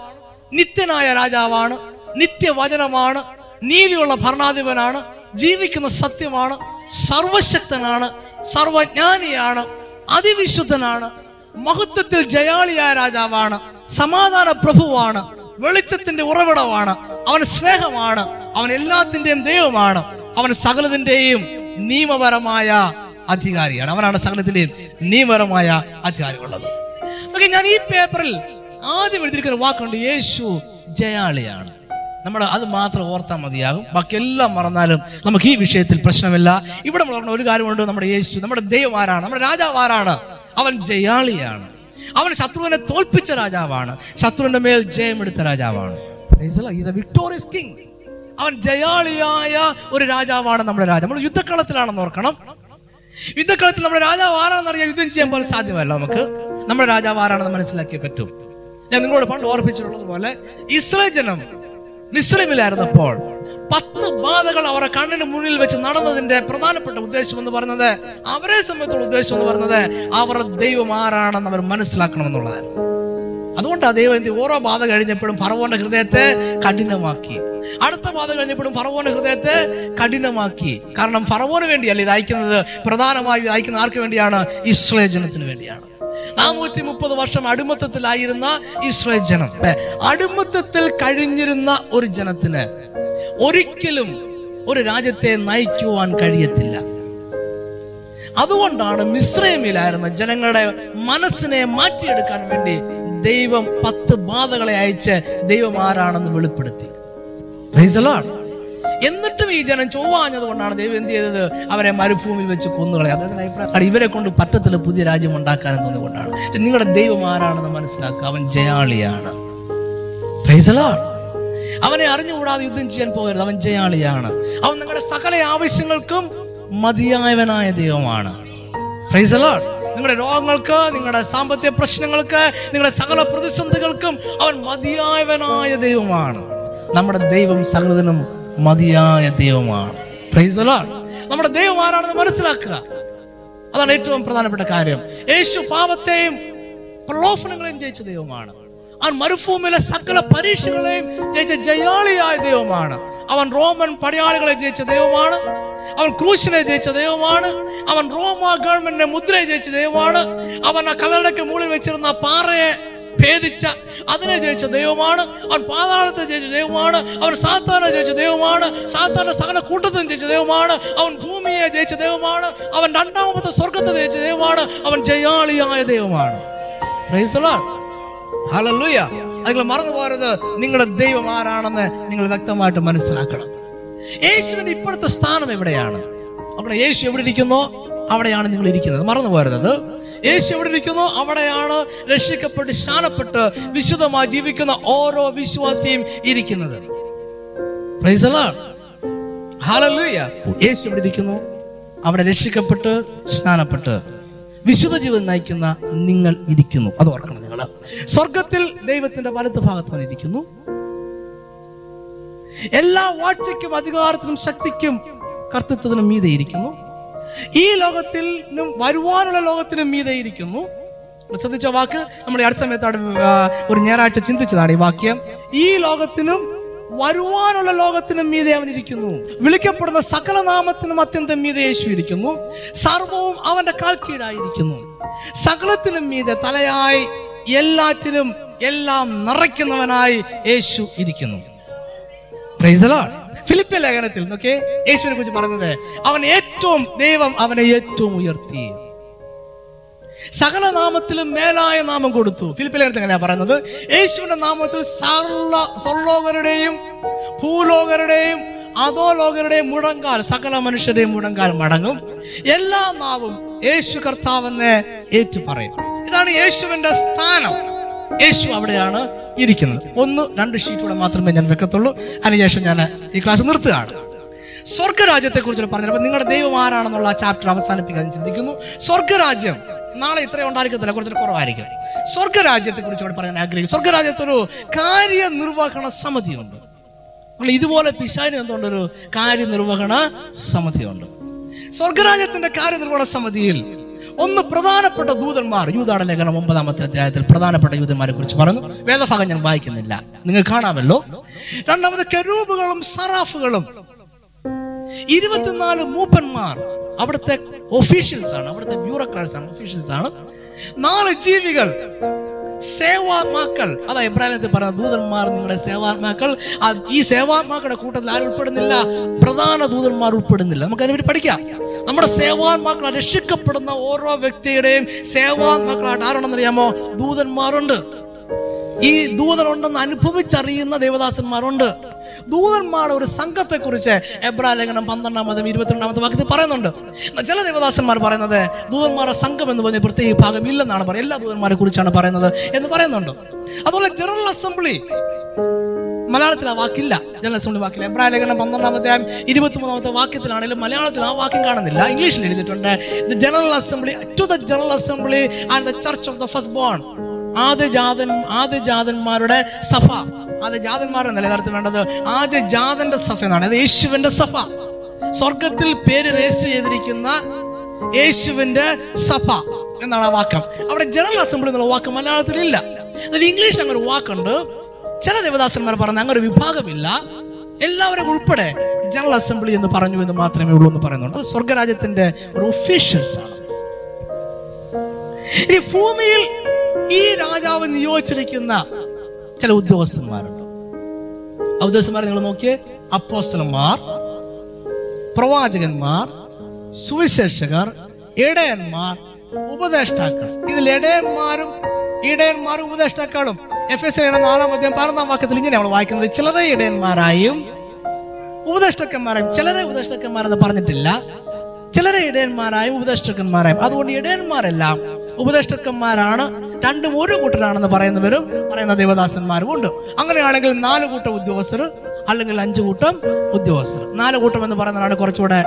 നിത്യനായ രാജാവാണ്. നിത്യവചനമാണ്. നീതിയുള്ള ഭരണാധിപനാണ്. ജീവിക്കുന്ന സത്യമാണ്. സർവശക്തനാണ് സർവജ്ഞാനിയാണ് അതിവിശുദ്ധനാണ് മഹത്വത്തിൽ ജയാളിയായ രാജാവാണ് സമാധാന പ്രഭുവാണ് വെളിച്ചത്തിന്റെ ഉറവിടമാണ് അവൻ സ്നേഹമാണ് അവൻ എല്ലാത്തിന്റെയും ദൈവമാണ് അവൻ സകലതിന്റെയും നിയമപരമായ അധികാരിയാണ്. അവനാണ് സകലത്തിന്റെയും നിയമപരമായ അധികാരമുള്ളത് ഞാൻ ഈ പേപ്പറിൽ ആദ്യം എഴുതിയിരിക്കുന്ന വാക്കുണ്ട് യേശു ജയാളിയാണ്. നമ്മൾ അത് മാത്രം ഓർത്താൽ മതിയാകും. ബാക്കി എല്ലാം മറന്നാലും നമുക്ക് ഈ വിഷയത്തിൽ പ്രശ്നമില്ല. ഇവിടെ നമ്മൾ പറഞ്ഞ ഒരു കാര്യമുണ്ട്. നമ്മുടെ യേശു നമ്മുടെ ദൈവം ആരാണ് നമ്മുടെ രാജാവ് ആരാണ് അവൻ ജയാളിയാണ്. അവൻ ശത്രുവിനെ തോൽപ്പിച്ച രാജാവാണ്. ശത്രുവിന്റെ മേൽ ജയമെടുത്ത രാജാവാണ്. വിക്ടോറിയസ് കിങ് അവൻ ജയാളിയായ ഒരു രാജാവാണ് നമ്മുടെ രാജാവ്. നമ്മൾ യുദ്ധക്കളത്തിലാണെന്ന് ഓർക്കണം. യുദ്ധക്കളത്തിൽ നമ്മുടെ രാജാവ് ആരാണെന്ന് അറിയാൻ യുദ്ധം ചെയ്യാൻ പോലും സാധ്യമല്ല നമുക്ക്. നമ്മുടെ രാജാവ് ആരാണെന്ന് മനസ്സിലാക്കിയേ പറ്റും. ഞാൻ നിങ്ങളോട് പണ്ട് ഓർപ്പിച്ചിട്ടുള്ളത് പോലെ ഇസ്രായേൽ ജനം മിശ്രമിലായിരുന്നപ്പോൾ പത്ത് ബാധകൾ അവരുടെ കണ്ണിന് മുന്നിൽ വെച്ച് നടന്നതിന്റെ പ്രധാനപ്പെട്ട ഉദ്ദേശം എന്ന് പറയുന്നത് അവരെ സംബന്ധിച്ചുള്ള ഉദ്ദേശം എന്ന് പറയുന്നത് അവർ ദൈവം ആരാണെന്ന് അവർ മനസ്സിലാക്കണമെന്നുള്ളതായിരുന്നു. അതുകൊണ്ടാണ് ദൈവം എന്ത് ഓരോ ബാധ കഴിഞ്ഞപ്പോഴും ഫറവോന്റെ ഹൃദയത്തെ കഠിനമാക്കി. അടുത്ത ബാധ കഴിഞ്ഞപ്പോഴും ഫറവോന്റെ ഹൃദയത്തെ കഠിനമാക്കി. കാരണം ഫറവോന് വേണ്ടിയല്ല ഇത് അയക്കുന്നത്? പ്രധാനമായും അയക്കുന്ന ആർക്ക് വേണ്ടിയാണ്? ഇസ്ലേജനത്തിന് വേണ്ടിയാണ്. നാനൂറ്റി മുപ്പത് വർഷം അടിമത്തത്തിലായിരുന്ന ഇസ്രായേൽ ജനം. അടിമത്തത്തിൽ കഴിഞ്ഞിരുന്ന ഒരു ജനത്തിന് ഒരിക്കലും ഒരു രാജ്യത്തെ നയിക്കുവാൻ കഴിയത്തില്ല. അതുകൊണ്ടാണ് മിശ്രമിലായിരുന്ന ജനങ്ങളുടെ മനസ്സിനെ മാറ്റിയെടുക്കാൻ വേണ്ടി ദൈവം പത്ത് ബാധകളെ അയച്ച് ദൈവം ആരാണെന്ന് വെളിപ്പെടുത്തി. എന്നിട്ടും ഈ ജനം ചൊവ്വാഞ്ഞത് കൊണ്ടാണ് ദൈവം എന്ത് ചെയ്തത്? അവരെ മരുഭൂമിയിൽ വെച്ച് കൊന്നുകളെ അതായത് ഇവരെ കൊണ്ട് പറ്റത്തില്ല പുതിയ രാജ്യം ഉണ്ടാക്കാനും തോന്നിക്കൊണ്ടാണ് നിങ്ങളുടെ ദൈവം ആരാണെന്ന് മനസ്സിലാക്കുക. അവൻ ജയാളിയാണ്. അവനെ അറിഞ്ഞുകൂടാതെ യുദ്ധം ചെയ്യാൻ പോകരുത്. അവൻ ജയാളിയാണ്. അവൻ നിങ്ങളുടെ സകല ആവശ്യങ്ങൾക്കും മതിയായവനായ ദൈവമാണ്. നിങ്ങളുടെ രോഗങ്ങൾക്ക് നിങ്ങളുടെ സാമ്പത്തിക പ്രശ്നങ്ങൾക്ക് നിങ്ങളുടെ സകല പ്രതിസന്ധികൾക്കും അവൻ മതിയായവനായ ദൈവമാണ്. നമ്മുടെ ദൈവം സകലതിനും മതിയായ ദൈവമാണ്. നമ്മുടെ ദൈവം ആരാണെന്ന് മനസ്സിലാക്കുക. അതാണ് ഏറ്റവും പ്രധാനപ്പെട്ട കാര്യം. യേശു പാപത്തെയും പ്രലോഭനങ്ങളെയും ജയിച്ച ദൈവമാണ്. അവൻ മരുഭൂമിയിലെ സകല പരീക്ഷകളെയും ജയിച്ച ജയാളിയായ ദൈവമാണ്. അവൻ റോമൻ പടയാളികളെ ജയിച്ച ദൈവമാണ്. അവൻ ക്രൂശിനെ ജയിച്ച ദൈവമാണ്. അവൻ റോമ ഗവൺമെന്റിനെ മുദ്രയെ ജയിച്ച ദൈവമാണ്. അവൻ ആ കല്ലടയ്ക്ക് മുകളിൽ വെച്ചിരുന്ന പാറയെ ഭേദിച്ച അതിനെ ജയിച്ച ദൈവമാണ് അവൻ പാതാളത്തെ ജയിച്ച ദൈവമാണ് അവൻ സാത്താനെ ജയിച്ച ദൈവമാണ് സാത്താന്റെ സകല കൂട്ടത്തിനും ജയിച്ച ദൈവമാണ് അവൻ ഭൂമിയെ ജയിച്ച ദൈവമാണ് അവൻ രണ്ടാമത്തെ സ്വർഗത്തെ ജയിച്ച ദൈവമാണ് അവൻ ജയാളിയായ ദൈവമാണ്. നിങ്ങൾ മറന്നു പോരുത് നിങ്ങളുടെ ദൈവം ആരാണെന്ന് നിങ്ങൾ വ്യക്തമായിട്ട് മനസ്സിലാക്കണം. യേശുവിന്റെ ഇപ്പോഴത്തെ സ്ഥാനം എവിടെയാണ്? അവിടെ യേശു എവിടെ ഇരിക്കുന്നോ? അവിടെയാണ് നിങ്ങൾ ഇരിക്കുന്നത്. മറന്നു പോകരുത്. യേശു എവിടെ ഇരിക്കുന്നു? അവിടെയാണ് രക്ഷിക്കപ്പെട്ട് ശാനപ്പെട്ട് വിശുദ്ധമായി ജീവിക്കുന്ന ഓരോ വിശ്വാസിയും ഇരിക്കുന്നത്. യേശു എവിടെ ഇരിക്കുന്നു? അവിടെ രക്ഷിക്കപ്പെട്ട് സ്നാനപ്പെട്ട് വിശുദ്ധ ജീവിതം നയിക്കുന്ന നിങ്ങൾ ഇരിക്കുന്നു. അത് ഓർക്കണം നിങ്ങൾ. സ്വർഗത്തിൽ ദൈവത്തിന്റെ വലത്ത് ഭാഗത്ത് ഇരിക്കുന്നു. എല്ലാ വാഴ്ചയ്ക്കും അധികാരത്തിനും ശക്തിക്കും കർത്തൃത്വത്തിനും മീതെ ഇരിക്കുന്നു. ഈ ലോകത്തിനും വരുവാനുള്ള ലോകത്തിനും മീതെ ഇരിക്കുന്നു. ശ്രദ്ധിച്ച വാക്ക് നമ്മൾ അടുത്ത സമയത്താണ് ഒരു ഞായറാഴ്ച ചിന്തിച്ചതാണ് ഈ വാക്യം. ഈ ലോകത്തിനും വരുവാനുള്ള ലോകത്തിനും മീതെ അവൻ ഇരിക്കുന്നു. വിളിക്കപ്പെടുന്ന സകല നാമത്തിനും അത്യന്തം മീതെ യേശു ഇരിക്കുന്നു. സർവവും അവന്റെ കാൽക്കീഴായിരിക്കുന്നു. സകലത്തിനും മീതെ തലയായി എല്ലാറ്റിനും എല്ലാം നിറയ്ക്കുന്നവനായി യേശു ഇരിക്കുന്നു. പ്രൈസലാണ്. ഫിലിപ്പിയ ലേഖനത്തിൽ നോക്കേ യേശുവിനെ കുറിച്ച് പറഞ്ഞത് അവൻ ഏറ്റവും ദൈവം അവനെ ഏറ്റവും ഉയർത്തി. സകല നാമത്തിലും മേലായ നാമം കൊടുത്തു. ഫിലിപ്പിലേക്ക് എങ്ങനെയാ പറയുന്നത്? യേശുവിന്റെ നാമത്തിൽ സർവ സ്വർലോകരുടെയും ഭൂലോകരുടെയും അധോലോകരുടെയും മുടങ്കാൽ സകല മനുഷ്യരുടെയും മുടങ്കാൽ മടങ്ങും. എല്ലാ നാവും യേശു കർത്താവെന്ന് ഏറ്റു പറയും ഇതാണ് യേശുവിന്റെ സ്ഥാനം. യേശു അവിടെയാണ് ഇരിക്കുന്നത്. ഒന്ന് രണ്ട് ഷീറ്റൂടെ മാത്രമേ ഞാൻ വെക്കത്തുള്ളൂ. അതിനുശേഷം ഞാൻ ഈ ക്ലാസ് നിർത്തുകയാണ്. സ്വർഗരാജ്യത്തെ കുറിച്ച് പറഞ്ഞു അപ്പൊ നിങ്ങളുടെ ദൈവം ആരാണെന്നുള്ള ആ ചാപ്റ്റർ അവസാനിപ്പിക്കാൻ ചിന്തിക്കുന്നു. സ്വർഗരാജ്യം നാളെ ഇത്രയും ഉണ്ടായിരിക്കത്തില്ല കുറച്ചൊരു കുറവായിരിക്കും. സ്വർഗരാജ്യത്തെ കുറിച്ച് ഇവിടെ പറയാൻ ആഗ്രഹിക്കും സ്വർഗരാജ്യത്തൊരു കാര്യനിർവഹണ സമിതിയുണ്ട്. നമ്മൾ ഇതുപോലെ പിശാന് എന്തുകൊണ്ട് ഒരു കാര്യനിർവഹണ സമിതിയുണ്ട്? സ്വർഗരാജ്യത്തിന്റെ കാര്യനിർവഹണ സമിതിയിൽ ഒന്ന് പ്രധാനപ്പെട്ട ദൂതന്മാർ. യൂതാട ലേഖനം ഒമ്പതാമത്തെ അധ്യായത്തിൽ പ്രധാനപ്പെട്ട യൂതന്മാരെ കുറിച്ച് പറഞ്ഞു. വേദഭാഗം ഞാൻ വായിക്കുന്നില്ല. നിങ്ങൾ കാണാമല്ലോ. രണ്ടാമത് കരൂപുകളും സറാഫുകളും. ഇരുപത്തിനാല് മൂപ്പന്മാർ. അവിടുത്തെ ഒഫീഷ്യൽസ് ആണ്. അവിടുത്തെ ബ്യൂറോക്രാറ്റ്സ് ആണ് ഒഫീഷ്യൽസ് ആണ്. നാല് ജീവികൾ. സേവാത്മാക്കൾ. അതാ ഇബ്രാഹിമത്തിൽ പറഞ്ഞ ദൂതന്മാർ നിങ്ങളുടെ സേവാത്മാക്കൾ. ഈ സേവാത്മാക്കളുടെ കൂട്ടത്തിൽ ആരും ഉൾപ്പെടുന്നില്ല. പ്രധാന ദൂതന്മാർ ഉൾപ്പെടുന്നില്ല. നമുക്ക് അതിനെപ്പറ്റി പഠിക്കാം. നമ്മുടെ സേവാത്മാക്കൾ രക്ഷിക്കപ്പെടുന്ന ഓരോ വ്യക്തിയുടെയും സേവാത്മാക്കളായിട്ട് അറിയാമോ ദൂതന്മാരുണ്ട്. ഈ ദൂതനുണ്ടെന്ന് അനുഭവിച്ചറിയുന്ന ദേവദാസന്മാരുണ്ട്. ദൂതന്മാരുടെ ഒരു സംഘത്തെ കുറിച്ച് എബ്രാ ലേഖനം പന്ത്രണ്ടാമതും ഇരുപത്തിരണ്ടാമത്തെ വാക്യത്തിൽ പറയുന്നുണ്ട്. ചില ദേവദാസന്മാർ പറയുന്നത് ദൂതന്മാരുടെ സംഘം എന്ന് പറഞ്ഞ പ്രത്യേക ഭാഗം ഇല്ലെന്നാണ് പറയുന്നത്. എല്ലാ ദൂതന്മാരെ കുറിച്ചാണ് പറയുന്നത് എന്ന് പറയുന്നുണ്ട്. അതുപോലെ ജനറൽ അസംബ്ലി മലയാളത്തിൽ ആ വാക്കില്ല. General assembly വാക്കില്ല. എബ്രാ ലേഖനം പന്ത്രണ്ടാമത്തെ ഇരുപത്തി മൂന്നാമത്തെ വാക്യത്തിലാണെങ്കിലും മലയാളത്തിൽ ആ വാക്യം കാണുന്നില്ല. ഇംഗ്ലീഷിൽ എഴുതിയിട്ടുണ്ട് the general assembly to the general assembly and the church of the first born. ആദ്യജാതൻ ആദ്യജാതന്മാരുടെ സഭ. ആദ്യജാതന്മാരുടെ നിലനിർത്തി വേണ്ടത് ആദ്യ ജാതന്റെ സഭ എന്നാണ്. അത് യേശുവിന്റെ സഭ. സ്വർഗത്തിൽ പേര് രജിസ്റ്റർ ചെയ്തിരിക്കുന്ന യേശുവിന്റെ സഭ എന്നാണ് ആ വാക്കം. അവിടെ ജനറൽ അസംബ്ലി എന്നുള്ള വാക്ക് മലയാളത്തിൽ ഇല്ല. അതിൽ ഇംഗ്ലീഷിൽ അങ്ങനെ വാക്കുണ്ട്. ചില ദേവദാസന്മാർ പറഞ്ഞ അങ്ങനെ ഒരു വിഭാഗമില്ല. എല്ലാവരും ഉൾപ്പെടെ ജനറൽ അസംബ്ലി എന്ന് പറഞ്ഞു എന്ന് മാത്രമേ ഉള്ളൂ എന്ന് പറയുന്നുണ്ട്. അത് സ്വർഗരാജ്യത്തിന്റെ ഒരു ഒഫീഷ്യൽസ് ആണ്. ഈ ഭൂമിയിൽ ഈ രാജാവ് നിയോഗിച്ചിരിക്കുന്ന ചില ഉദ്യോഗസ്ഥന്മാരുണ്ട് ആ നിങ്ങൾ നോക്കിയേ അപ്പോസ്തലന്മാർ പ്രവാചകന്മാർ സുവിശേഷകർ ഇടയന്മാർ ഉപദേഷ്ടാക്കൾ. ഇതിൽ ഇടയന്മാരും ഇടയന്മാരും ഉപദേഷ്ടാക്കളും. എഫ് എസ് നാലാം അധ്യായം പതിനൊന്നാം വാക്യത്തിൽ ഇങ്ങനെ നമ്മൾ വായിക്കുന്നത്. ചിലരെ ഇടയന്മാരായും ഉപദേഷ്ടക്കന്മാരായും ചിലരെ ഉപദേഷ്ടക്കന്മാരെന്ന് പറഞ്ഞിട്ടില്ല. ചിലരെ ഇടയന്മാരായും ഉപദേഷ്ടക്കന്മാരായും. അതുകൊണ്ട് ഇടയന്മാരെല്ലാം ഉപദേഷ്ടക്കന്മാരാണ്. രണ്ടും ഒരു കൂട്ടരാണെന്ന് പറയുന്നവരും പറയുന്ന ദേവദാസന്മാരും ഉണ്ട്. അങ്ങനെയാണെങ്കിൽ നാല് കൂട്ടം ഉദ്യോഗസ്ഥർ അല്ലെങ്കിൽ അഞ്ചു കൂട്ടം ഉദ്യോഗസ്ഥർ. നാല് കൂട്ടം എന്ന് പറയുന്നതാണ് കുറച്ചുകൂടെ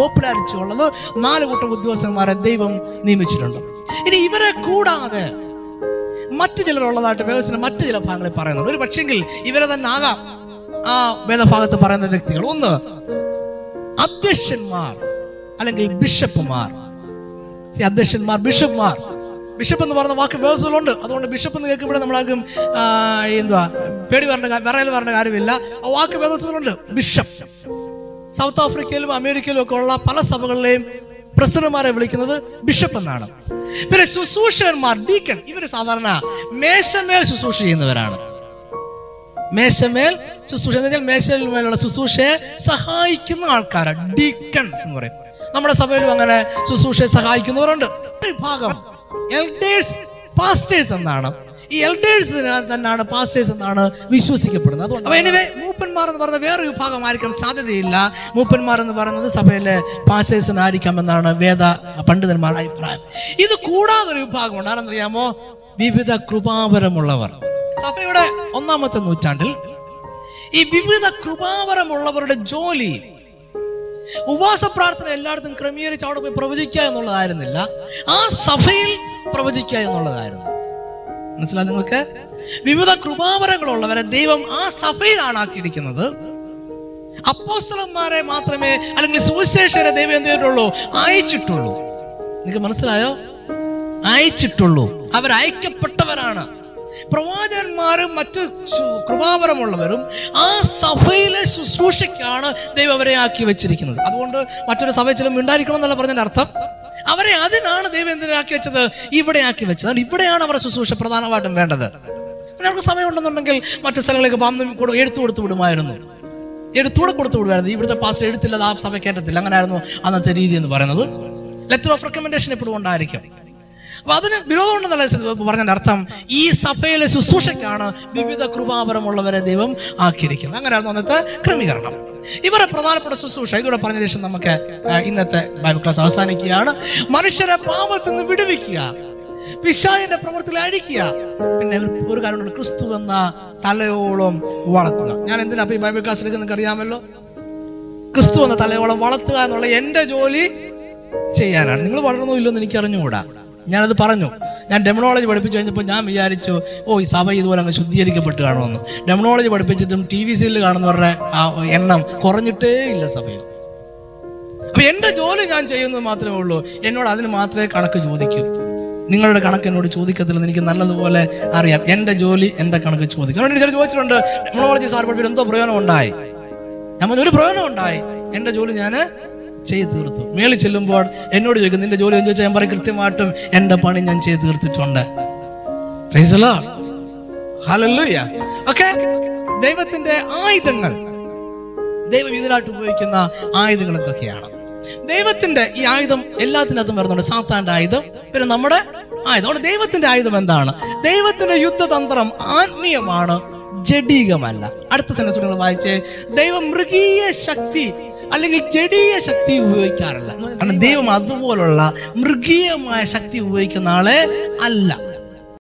പോപ്പുലാരിറ്റി ഉള്ളത്. നാല് കൂട്ടം ഉദ്യോഗസ്ഥന്മാരെ ദൈവം നിയമിച്ചിട്ടുണ്ട്. ഇനി ഇവരെ കൂടാതെ മറ്റു ചിലരുള്ളതായിട്ട് വേദത്തിന് മറ്റു ചില ഭാഗങ്ങളിൽ പറയുന്നുണ്ട്. ഒരു പക്ഷെങ്കിൽ ഇവരെ തന്നെ ആകാം. ആ വേദഭാഗത്ത് പറയുന്ന വ്യക്തികൾ. ഒന്ന് അധ്യക്ഷന്മാർ അല്ലെങ്കിൽ ബിഷപ്പുമാർ. അധ്യക്ഷന്മാർ ബിഷപ്പ്മാർ. ബിഷപ്പ് എന്ന് പറഞ്ഞ വാക്ക് വ്യവസ്ഥകളുണ്ട്. അതുകൊണ്ട് ബിഷപ്പ് എന്ന് കേൾക്കുമ്പോൾ നമ്മളാർക്കും ആ, എന്തുവാ പേടി വരേണ്ട വിറയൽ വരേണ്ട കാര്യമില്ല. ആ വാക്ക് വ്യവസ്ഥകളുണ്ട്. ബിഷപ്പ്. സൗത്ത് ആഫ്രിക്കയിലും അമേരിക്കയിലും ഒക്കെ ഉള്ള പല സഭകളിലെയും പ്രസിഡന്റുമാരെ വിളിക്കുന്നത് ബിഷപ്പ് എന്നാണ്. പിന്നെ ശുശ്രൂഷകന്മാർ ഡീക്കൺ ഇവർ സാധാരണ മേശമേൽ ശുശ്രൂഷ ചെയ്യുന്നവരാണ്. മേശമേൽ ശുശ്രൂഷ എന്ന് വെച്ചാൽ ശുശ്രൂഷയെ സഹായിക്കുന്ന ആൾക്കാരാണ്. ഡീക്കൺസ് എന്ന് പറയും. നമ്മുടെ സഭയിലും അങ്ങനെ ശുശ്രൂഷയെ സഹായിക്കുന്നവരുണ്ട്. ഭാഗം വിഭാഗം. എൽഡേഴ്സ് പാസ്റ്റേഴ്സ് എന്നാണ്. ഈ എൽഡേഴ്സ് തന്നെയാണ് പാസ്റ്റേഴ്സ് എന്നാണ് വിശ്വസിക്കപ്പെടുന്നത്. അതുകൊണ്ട് അപ്പൊ എനിവേ മൂപ്പന്മാർ എന്ന് പറയുന്ന വേറൊരു വിഭാഗമായിരിക്കാൻ സാധ്യതയില്ല. മൂപ്പന്മാർ എന്ന് പറയുന്നത് സഭയിലെ പാസ്റ്റേഴ്സിനായിരിക്കാം എന്നാണ് വേദ പണ്ഡിതന്മാരുടെ അഭിപ്രായം. ഇത് കൂടാതെ ഒരു വിഭാഗമുണ്ട്. ആരെന്നറിയാമോ? വിവിധ കൃപാവരമുള്ളവർ. സഭയുടെ ഒന്നാമത്തെ നൂറ്റാണ്ടിൽ ഈ വിവിധ കൃപാവരമുള്ളവരുടെ ജോലി ഉപവാസ പ്രാർത്ഥന എല്ലായിടത്തും ക്രമീകരിച്ച് അവിടെ പോയി പ്രവചിക്കുക എന്നുള്ളതായിരുന്നില്ല. ആ സഭയിൽ പ്രവചിക്കുക എന്നുള്ളതായിരുന്നു. മനസ്സിലായി നിങ്ങൾക്ക്? വിവിധ കൃപാവരങ്ങളുള്ളവരെ ദൈവം ആ സഭയിലാണ് ആക്കിയിരിക്കുന്നത് അപ്പോസ്തലന്മാരെ മാത്രമേ അല്ലെങ്കിൽ സുവിശേഷരെ ദൈവം എന്ത് ചെയ്തിട്ടുള്ളൂ? അയച്ചിട്ടുള്ളൂ. നിങ്ങൾക്ക് മനസ്സിലായോ? അയച്ചിട്ടുള്ളൂ. അവരയക്കപ്പെട്ടവരാണ്. പ്രവാചകന്മാരും മറ്റ് കൃപാപരമുള്ളവരും ആ സഭയിലെ ശുശ്രൂഷയ്ക്കാണ് ദൈവം അവരെ ആക്കി വെച്ചിരിക്കുന്നത്. അതുകൊണ്ട് മറ്റൊരു സഭയിൽ ചില ഉണ്ടായിരിക്കണം എന്നല്ല പറഞ്ഞതിന്റെ അർത്ഥം. അവരെ അതിനാണ് ദൈവം എന്തിനാക്കി വെച്ചത്? ഇവിടെ ആക്കി വെച്ചത്. ഇവിടെയാണ് അവരുടെ ശുശ്രൂഷ പ്രധാനമായിട്ടും വേണ്ടത്. പിന്നെ അവർക്ക് സമയമുണ്ടെന്നുണ്ടെങ്കിൽ മറ്റു സ്ഥലങ്ങളിലേക്ക് വന്ന് കൂടെ എടുത്തു കൊടുത്തു വിടുമായിരുന്നു. എടുത്തുകൂടെ കൊടുത്തു വിടുമായിരുന്നു. ഇവിടുത്തെ പാസ് എടുത്തില്ല ആ സഭ കയറ്റത്തില്ല അങ്ങനെയായിരുന്നു അന്നത്തെ രീതി എന്ന് പറയുന്നത്. ലെറ്റർ ഓഫ് റെക്കമെൻഡേഷൻ എപ്പോഴും ഉണ്ടായിരിക്കും. അപ്പൊ അതിന് വിരോധമുണ്ടെന്നല്ല പറഞ്ഞതിന്റെ അർത്ഥം? ഈ സഭയിലെ ശുശ്രൂഷയ്ക്കാണ് വിവിധ കൃപാപരമുള്ളവരെ ദൈവം ആക്കിയിരിക്കുന്നത്. അങ്ങനെയാണ് അന്നത്തെ ക്രമീകരണം. ഇവരെ പ്രധാനപ്പെട്ട ശുശ്രൂഷ ഇതോടെ പറഞ്ഞ ശേഷം നമുക്ക് ഇന്നത്തെ ബൈബിൾ ക്ലാസ് അവസാനിക്കുകയാണ്. മനുഷ്യരെ പാപത്തിൽ നിന്ന് വിടുവിക്കുക. പിശാചിന്റെ പ്രവർത്തികൾ അഴിക്കുക. പിന്നെ ഒരു- കാര്യമുണ്ട് ക്രിസ്തു എന്ന തലയോളം വളർത്തുക. ഞാൻ എന്തിനാ ഈ ബൈബിൾ ക്ലാസ് എടുക്കുന്ന അറിയാമല്ലോ? ക്രിസ്തു എന്ന തലയോളം വളർത്തുക എന്നുള്ള എന്റെ ജോലി ചെയ്യാനാണ്. നിങ്ങൾ വളർന്നോ ഇല്ലെന്ന് എനിക്ക് അറിഞ്ഞുകൂടാ ഞാനത് പറഞ്ഞു. ഞാൻ ഡെമണോളജി പഠിപ്പിച്ചു കഴിഞ്ഞപ്പോൾ ഞാൻ വിചാരിച്ചു ഓ ഈ സഭ ഇതുപോലെ അങ്ങ് ശുദ്ധീകരിക്കപ്പെട്ട് കാണുമെന്ന്. ഡെമണോളജി പഠിപ്പിച്ചിട്ടും ടി വി സിയിൽ കാണുന്നവരുടെ ആ എണ്ണം കുറഞ്ഞിട്ടേ ഇല്ല സഭയിൽ. അപ്പൊ എന്റെ ജോലി ഞാൻ ചെയ്യുന്നത് മാത്രമേ ഉള്ളൂ. എന്നോട് അതിന് മാത്രമേ കണക്ക് ചോദിക്കൂ. നിങ്ങളുടെ കണക്ക് എന്നോട് ചോദിക്കത്തില്ലെന്ന് എനിക്ക് നല്ലതുപോലെ അറിയാം. എന്റെ ജോലി എന്റെ കണക്ക് ചോദിക്കും. ചില ചോദിച്ചിട്ടുണ്ട് ഡെമണോളജി സാർ പഠിപ്പിൽ എന്തോ പ്രയോജനം ഉണ്ടായി? ഞാൻ ഒരു പ്രയോജനം ഉണ്ടായി. എന്റെ ജോലി ഞാൻ ചെയ്ത് തീർത്തു. മേളിൽ ചെല്ലുമ്പോൾ എന്നോട് ചോദിക്കും നിന്റെ ജോലി എന്ന് ചോദിച്ചാൽ ഞാൻ പറയും കൃത്യമായിട്ടും എന്റെ പണി ഞാൻ ചെയ്തു തീർത്തിട്ടുണ്ട്? ദൈവത്തിന്റെ ആയുധങ്ങൾ. ദൈവം ഇതിനായിട്ട് ഉപയോഗിക്കുന്ന ആയുധങ്ങൾ എന്തൊക്കെയാണ്? ദൈവത്തിന്റെ ഈ ആയുധം എല്ലാത്തിനകത്തും വരുന്നുണ്ട്. സാത്താന്റെ ആയുധം പിന്നെ നമ്മുടെ ആയുധം. അവിടെ ദൈവത്തിന്റെ ആയുധം എന്താണ്? ദൈവത്തിന്റെ യുദ്ധതന്ത്രം ആത്മീയമാണ് ജഡീകമല്ല. അടുത്ത സെൻസ് നിങ്ങൾ വായിച്ചേ. ദൈവം മൃഗീയ ശക്തി അല്ലെങ്കിൽ ജഡീയ ശക്തി ഉപയോഗിക്കാറില്ല. കാരണം ദൈവം അതുപോലുള്ള മൃഗീയമായ ശക്തി ഉപയോഗിക്കുന്ന ആളെ അല്ല.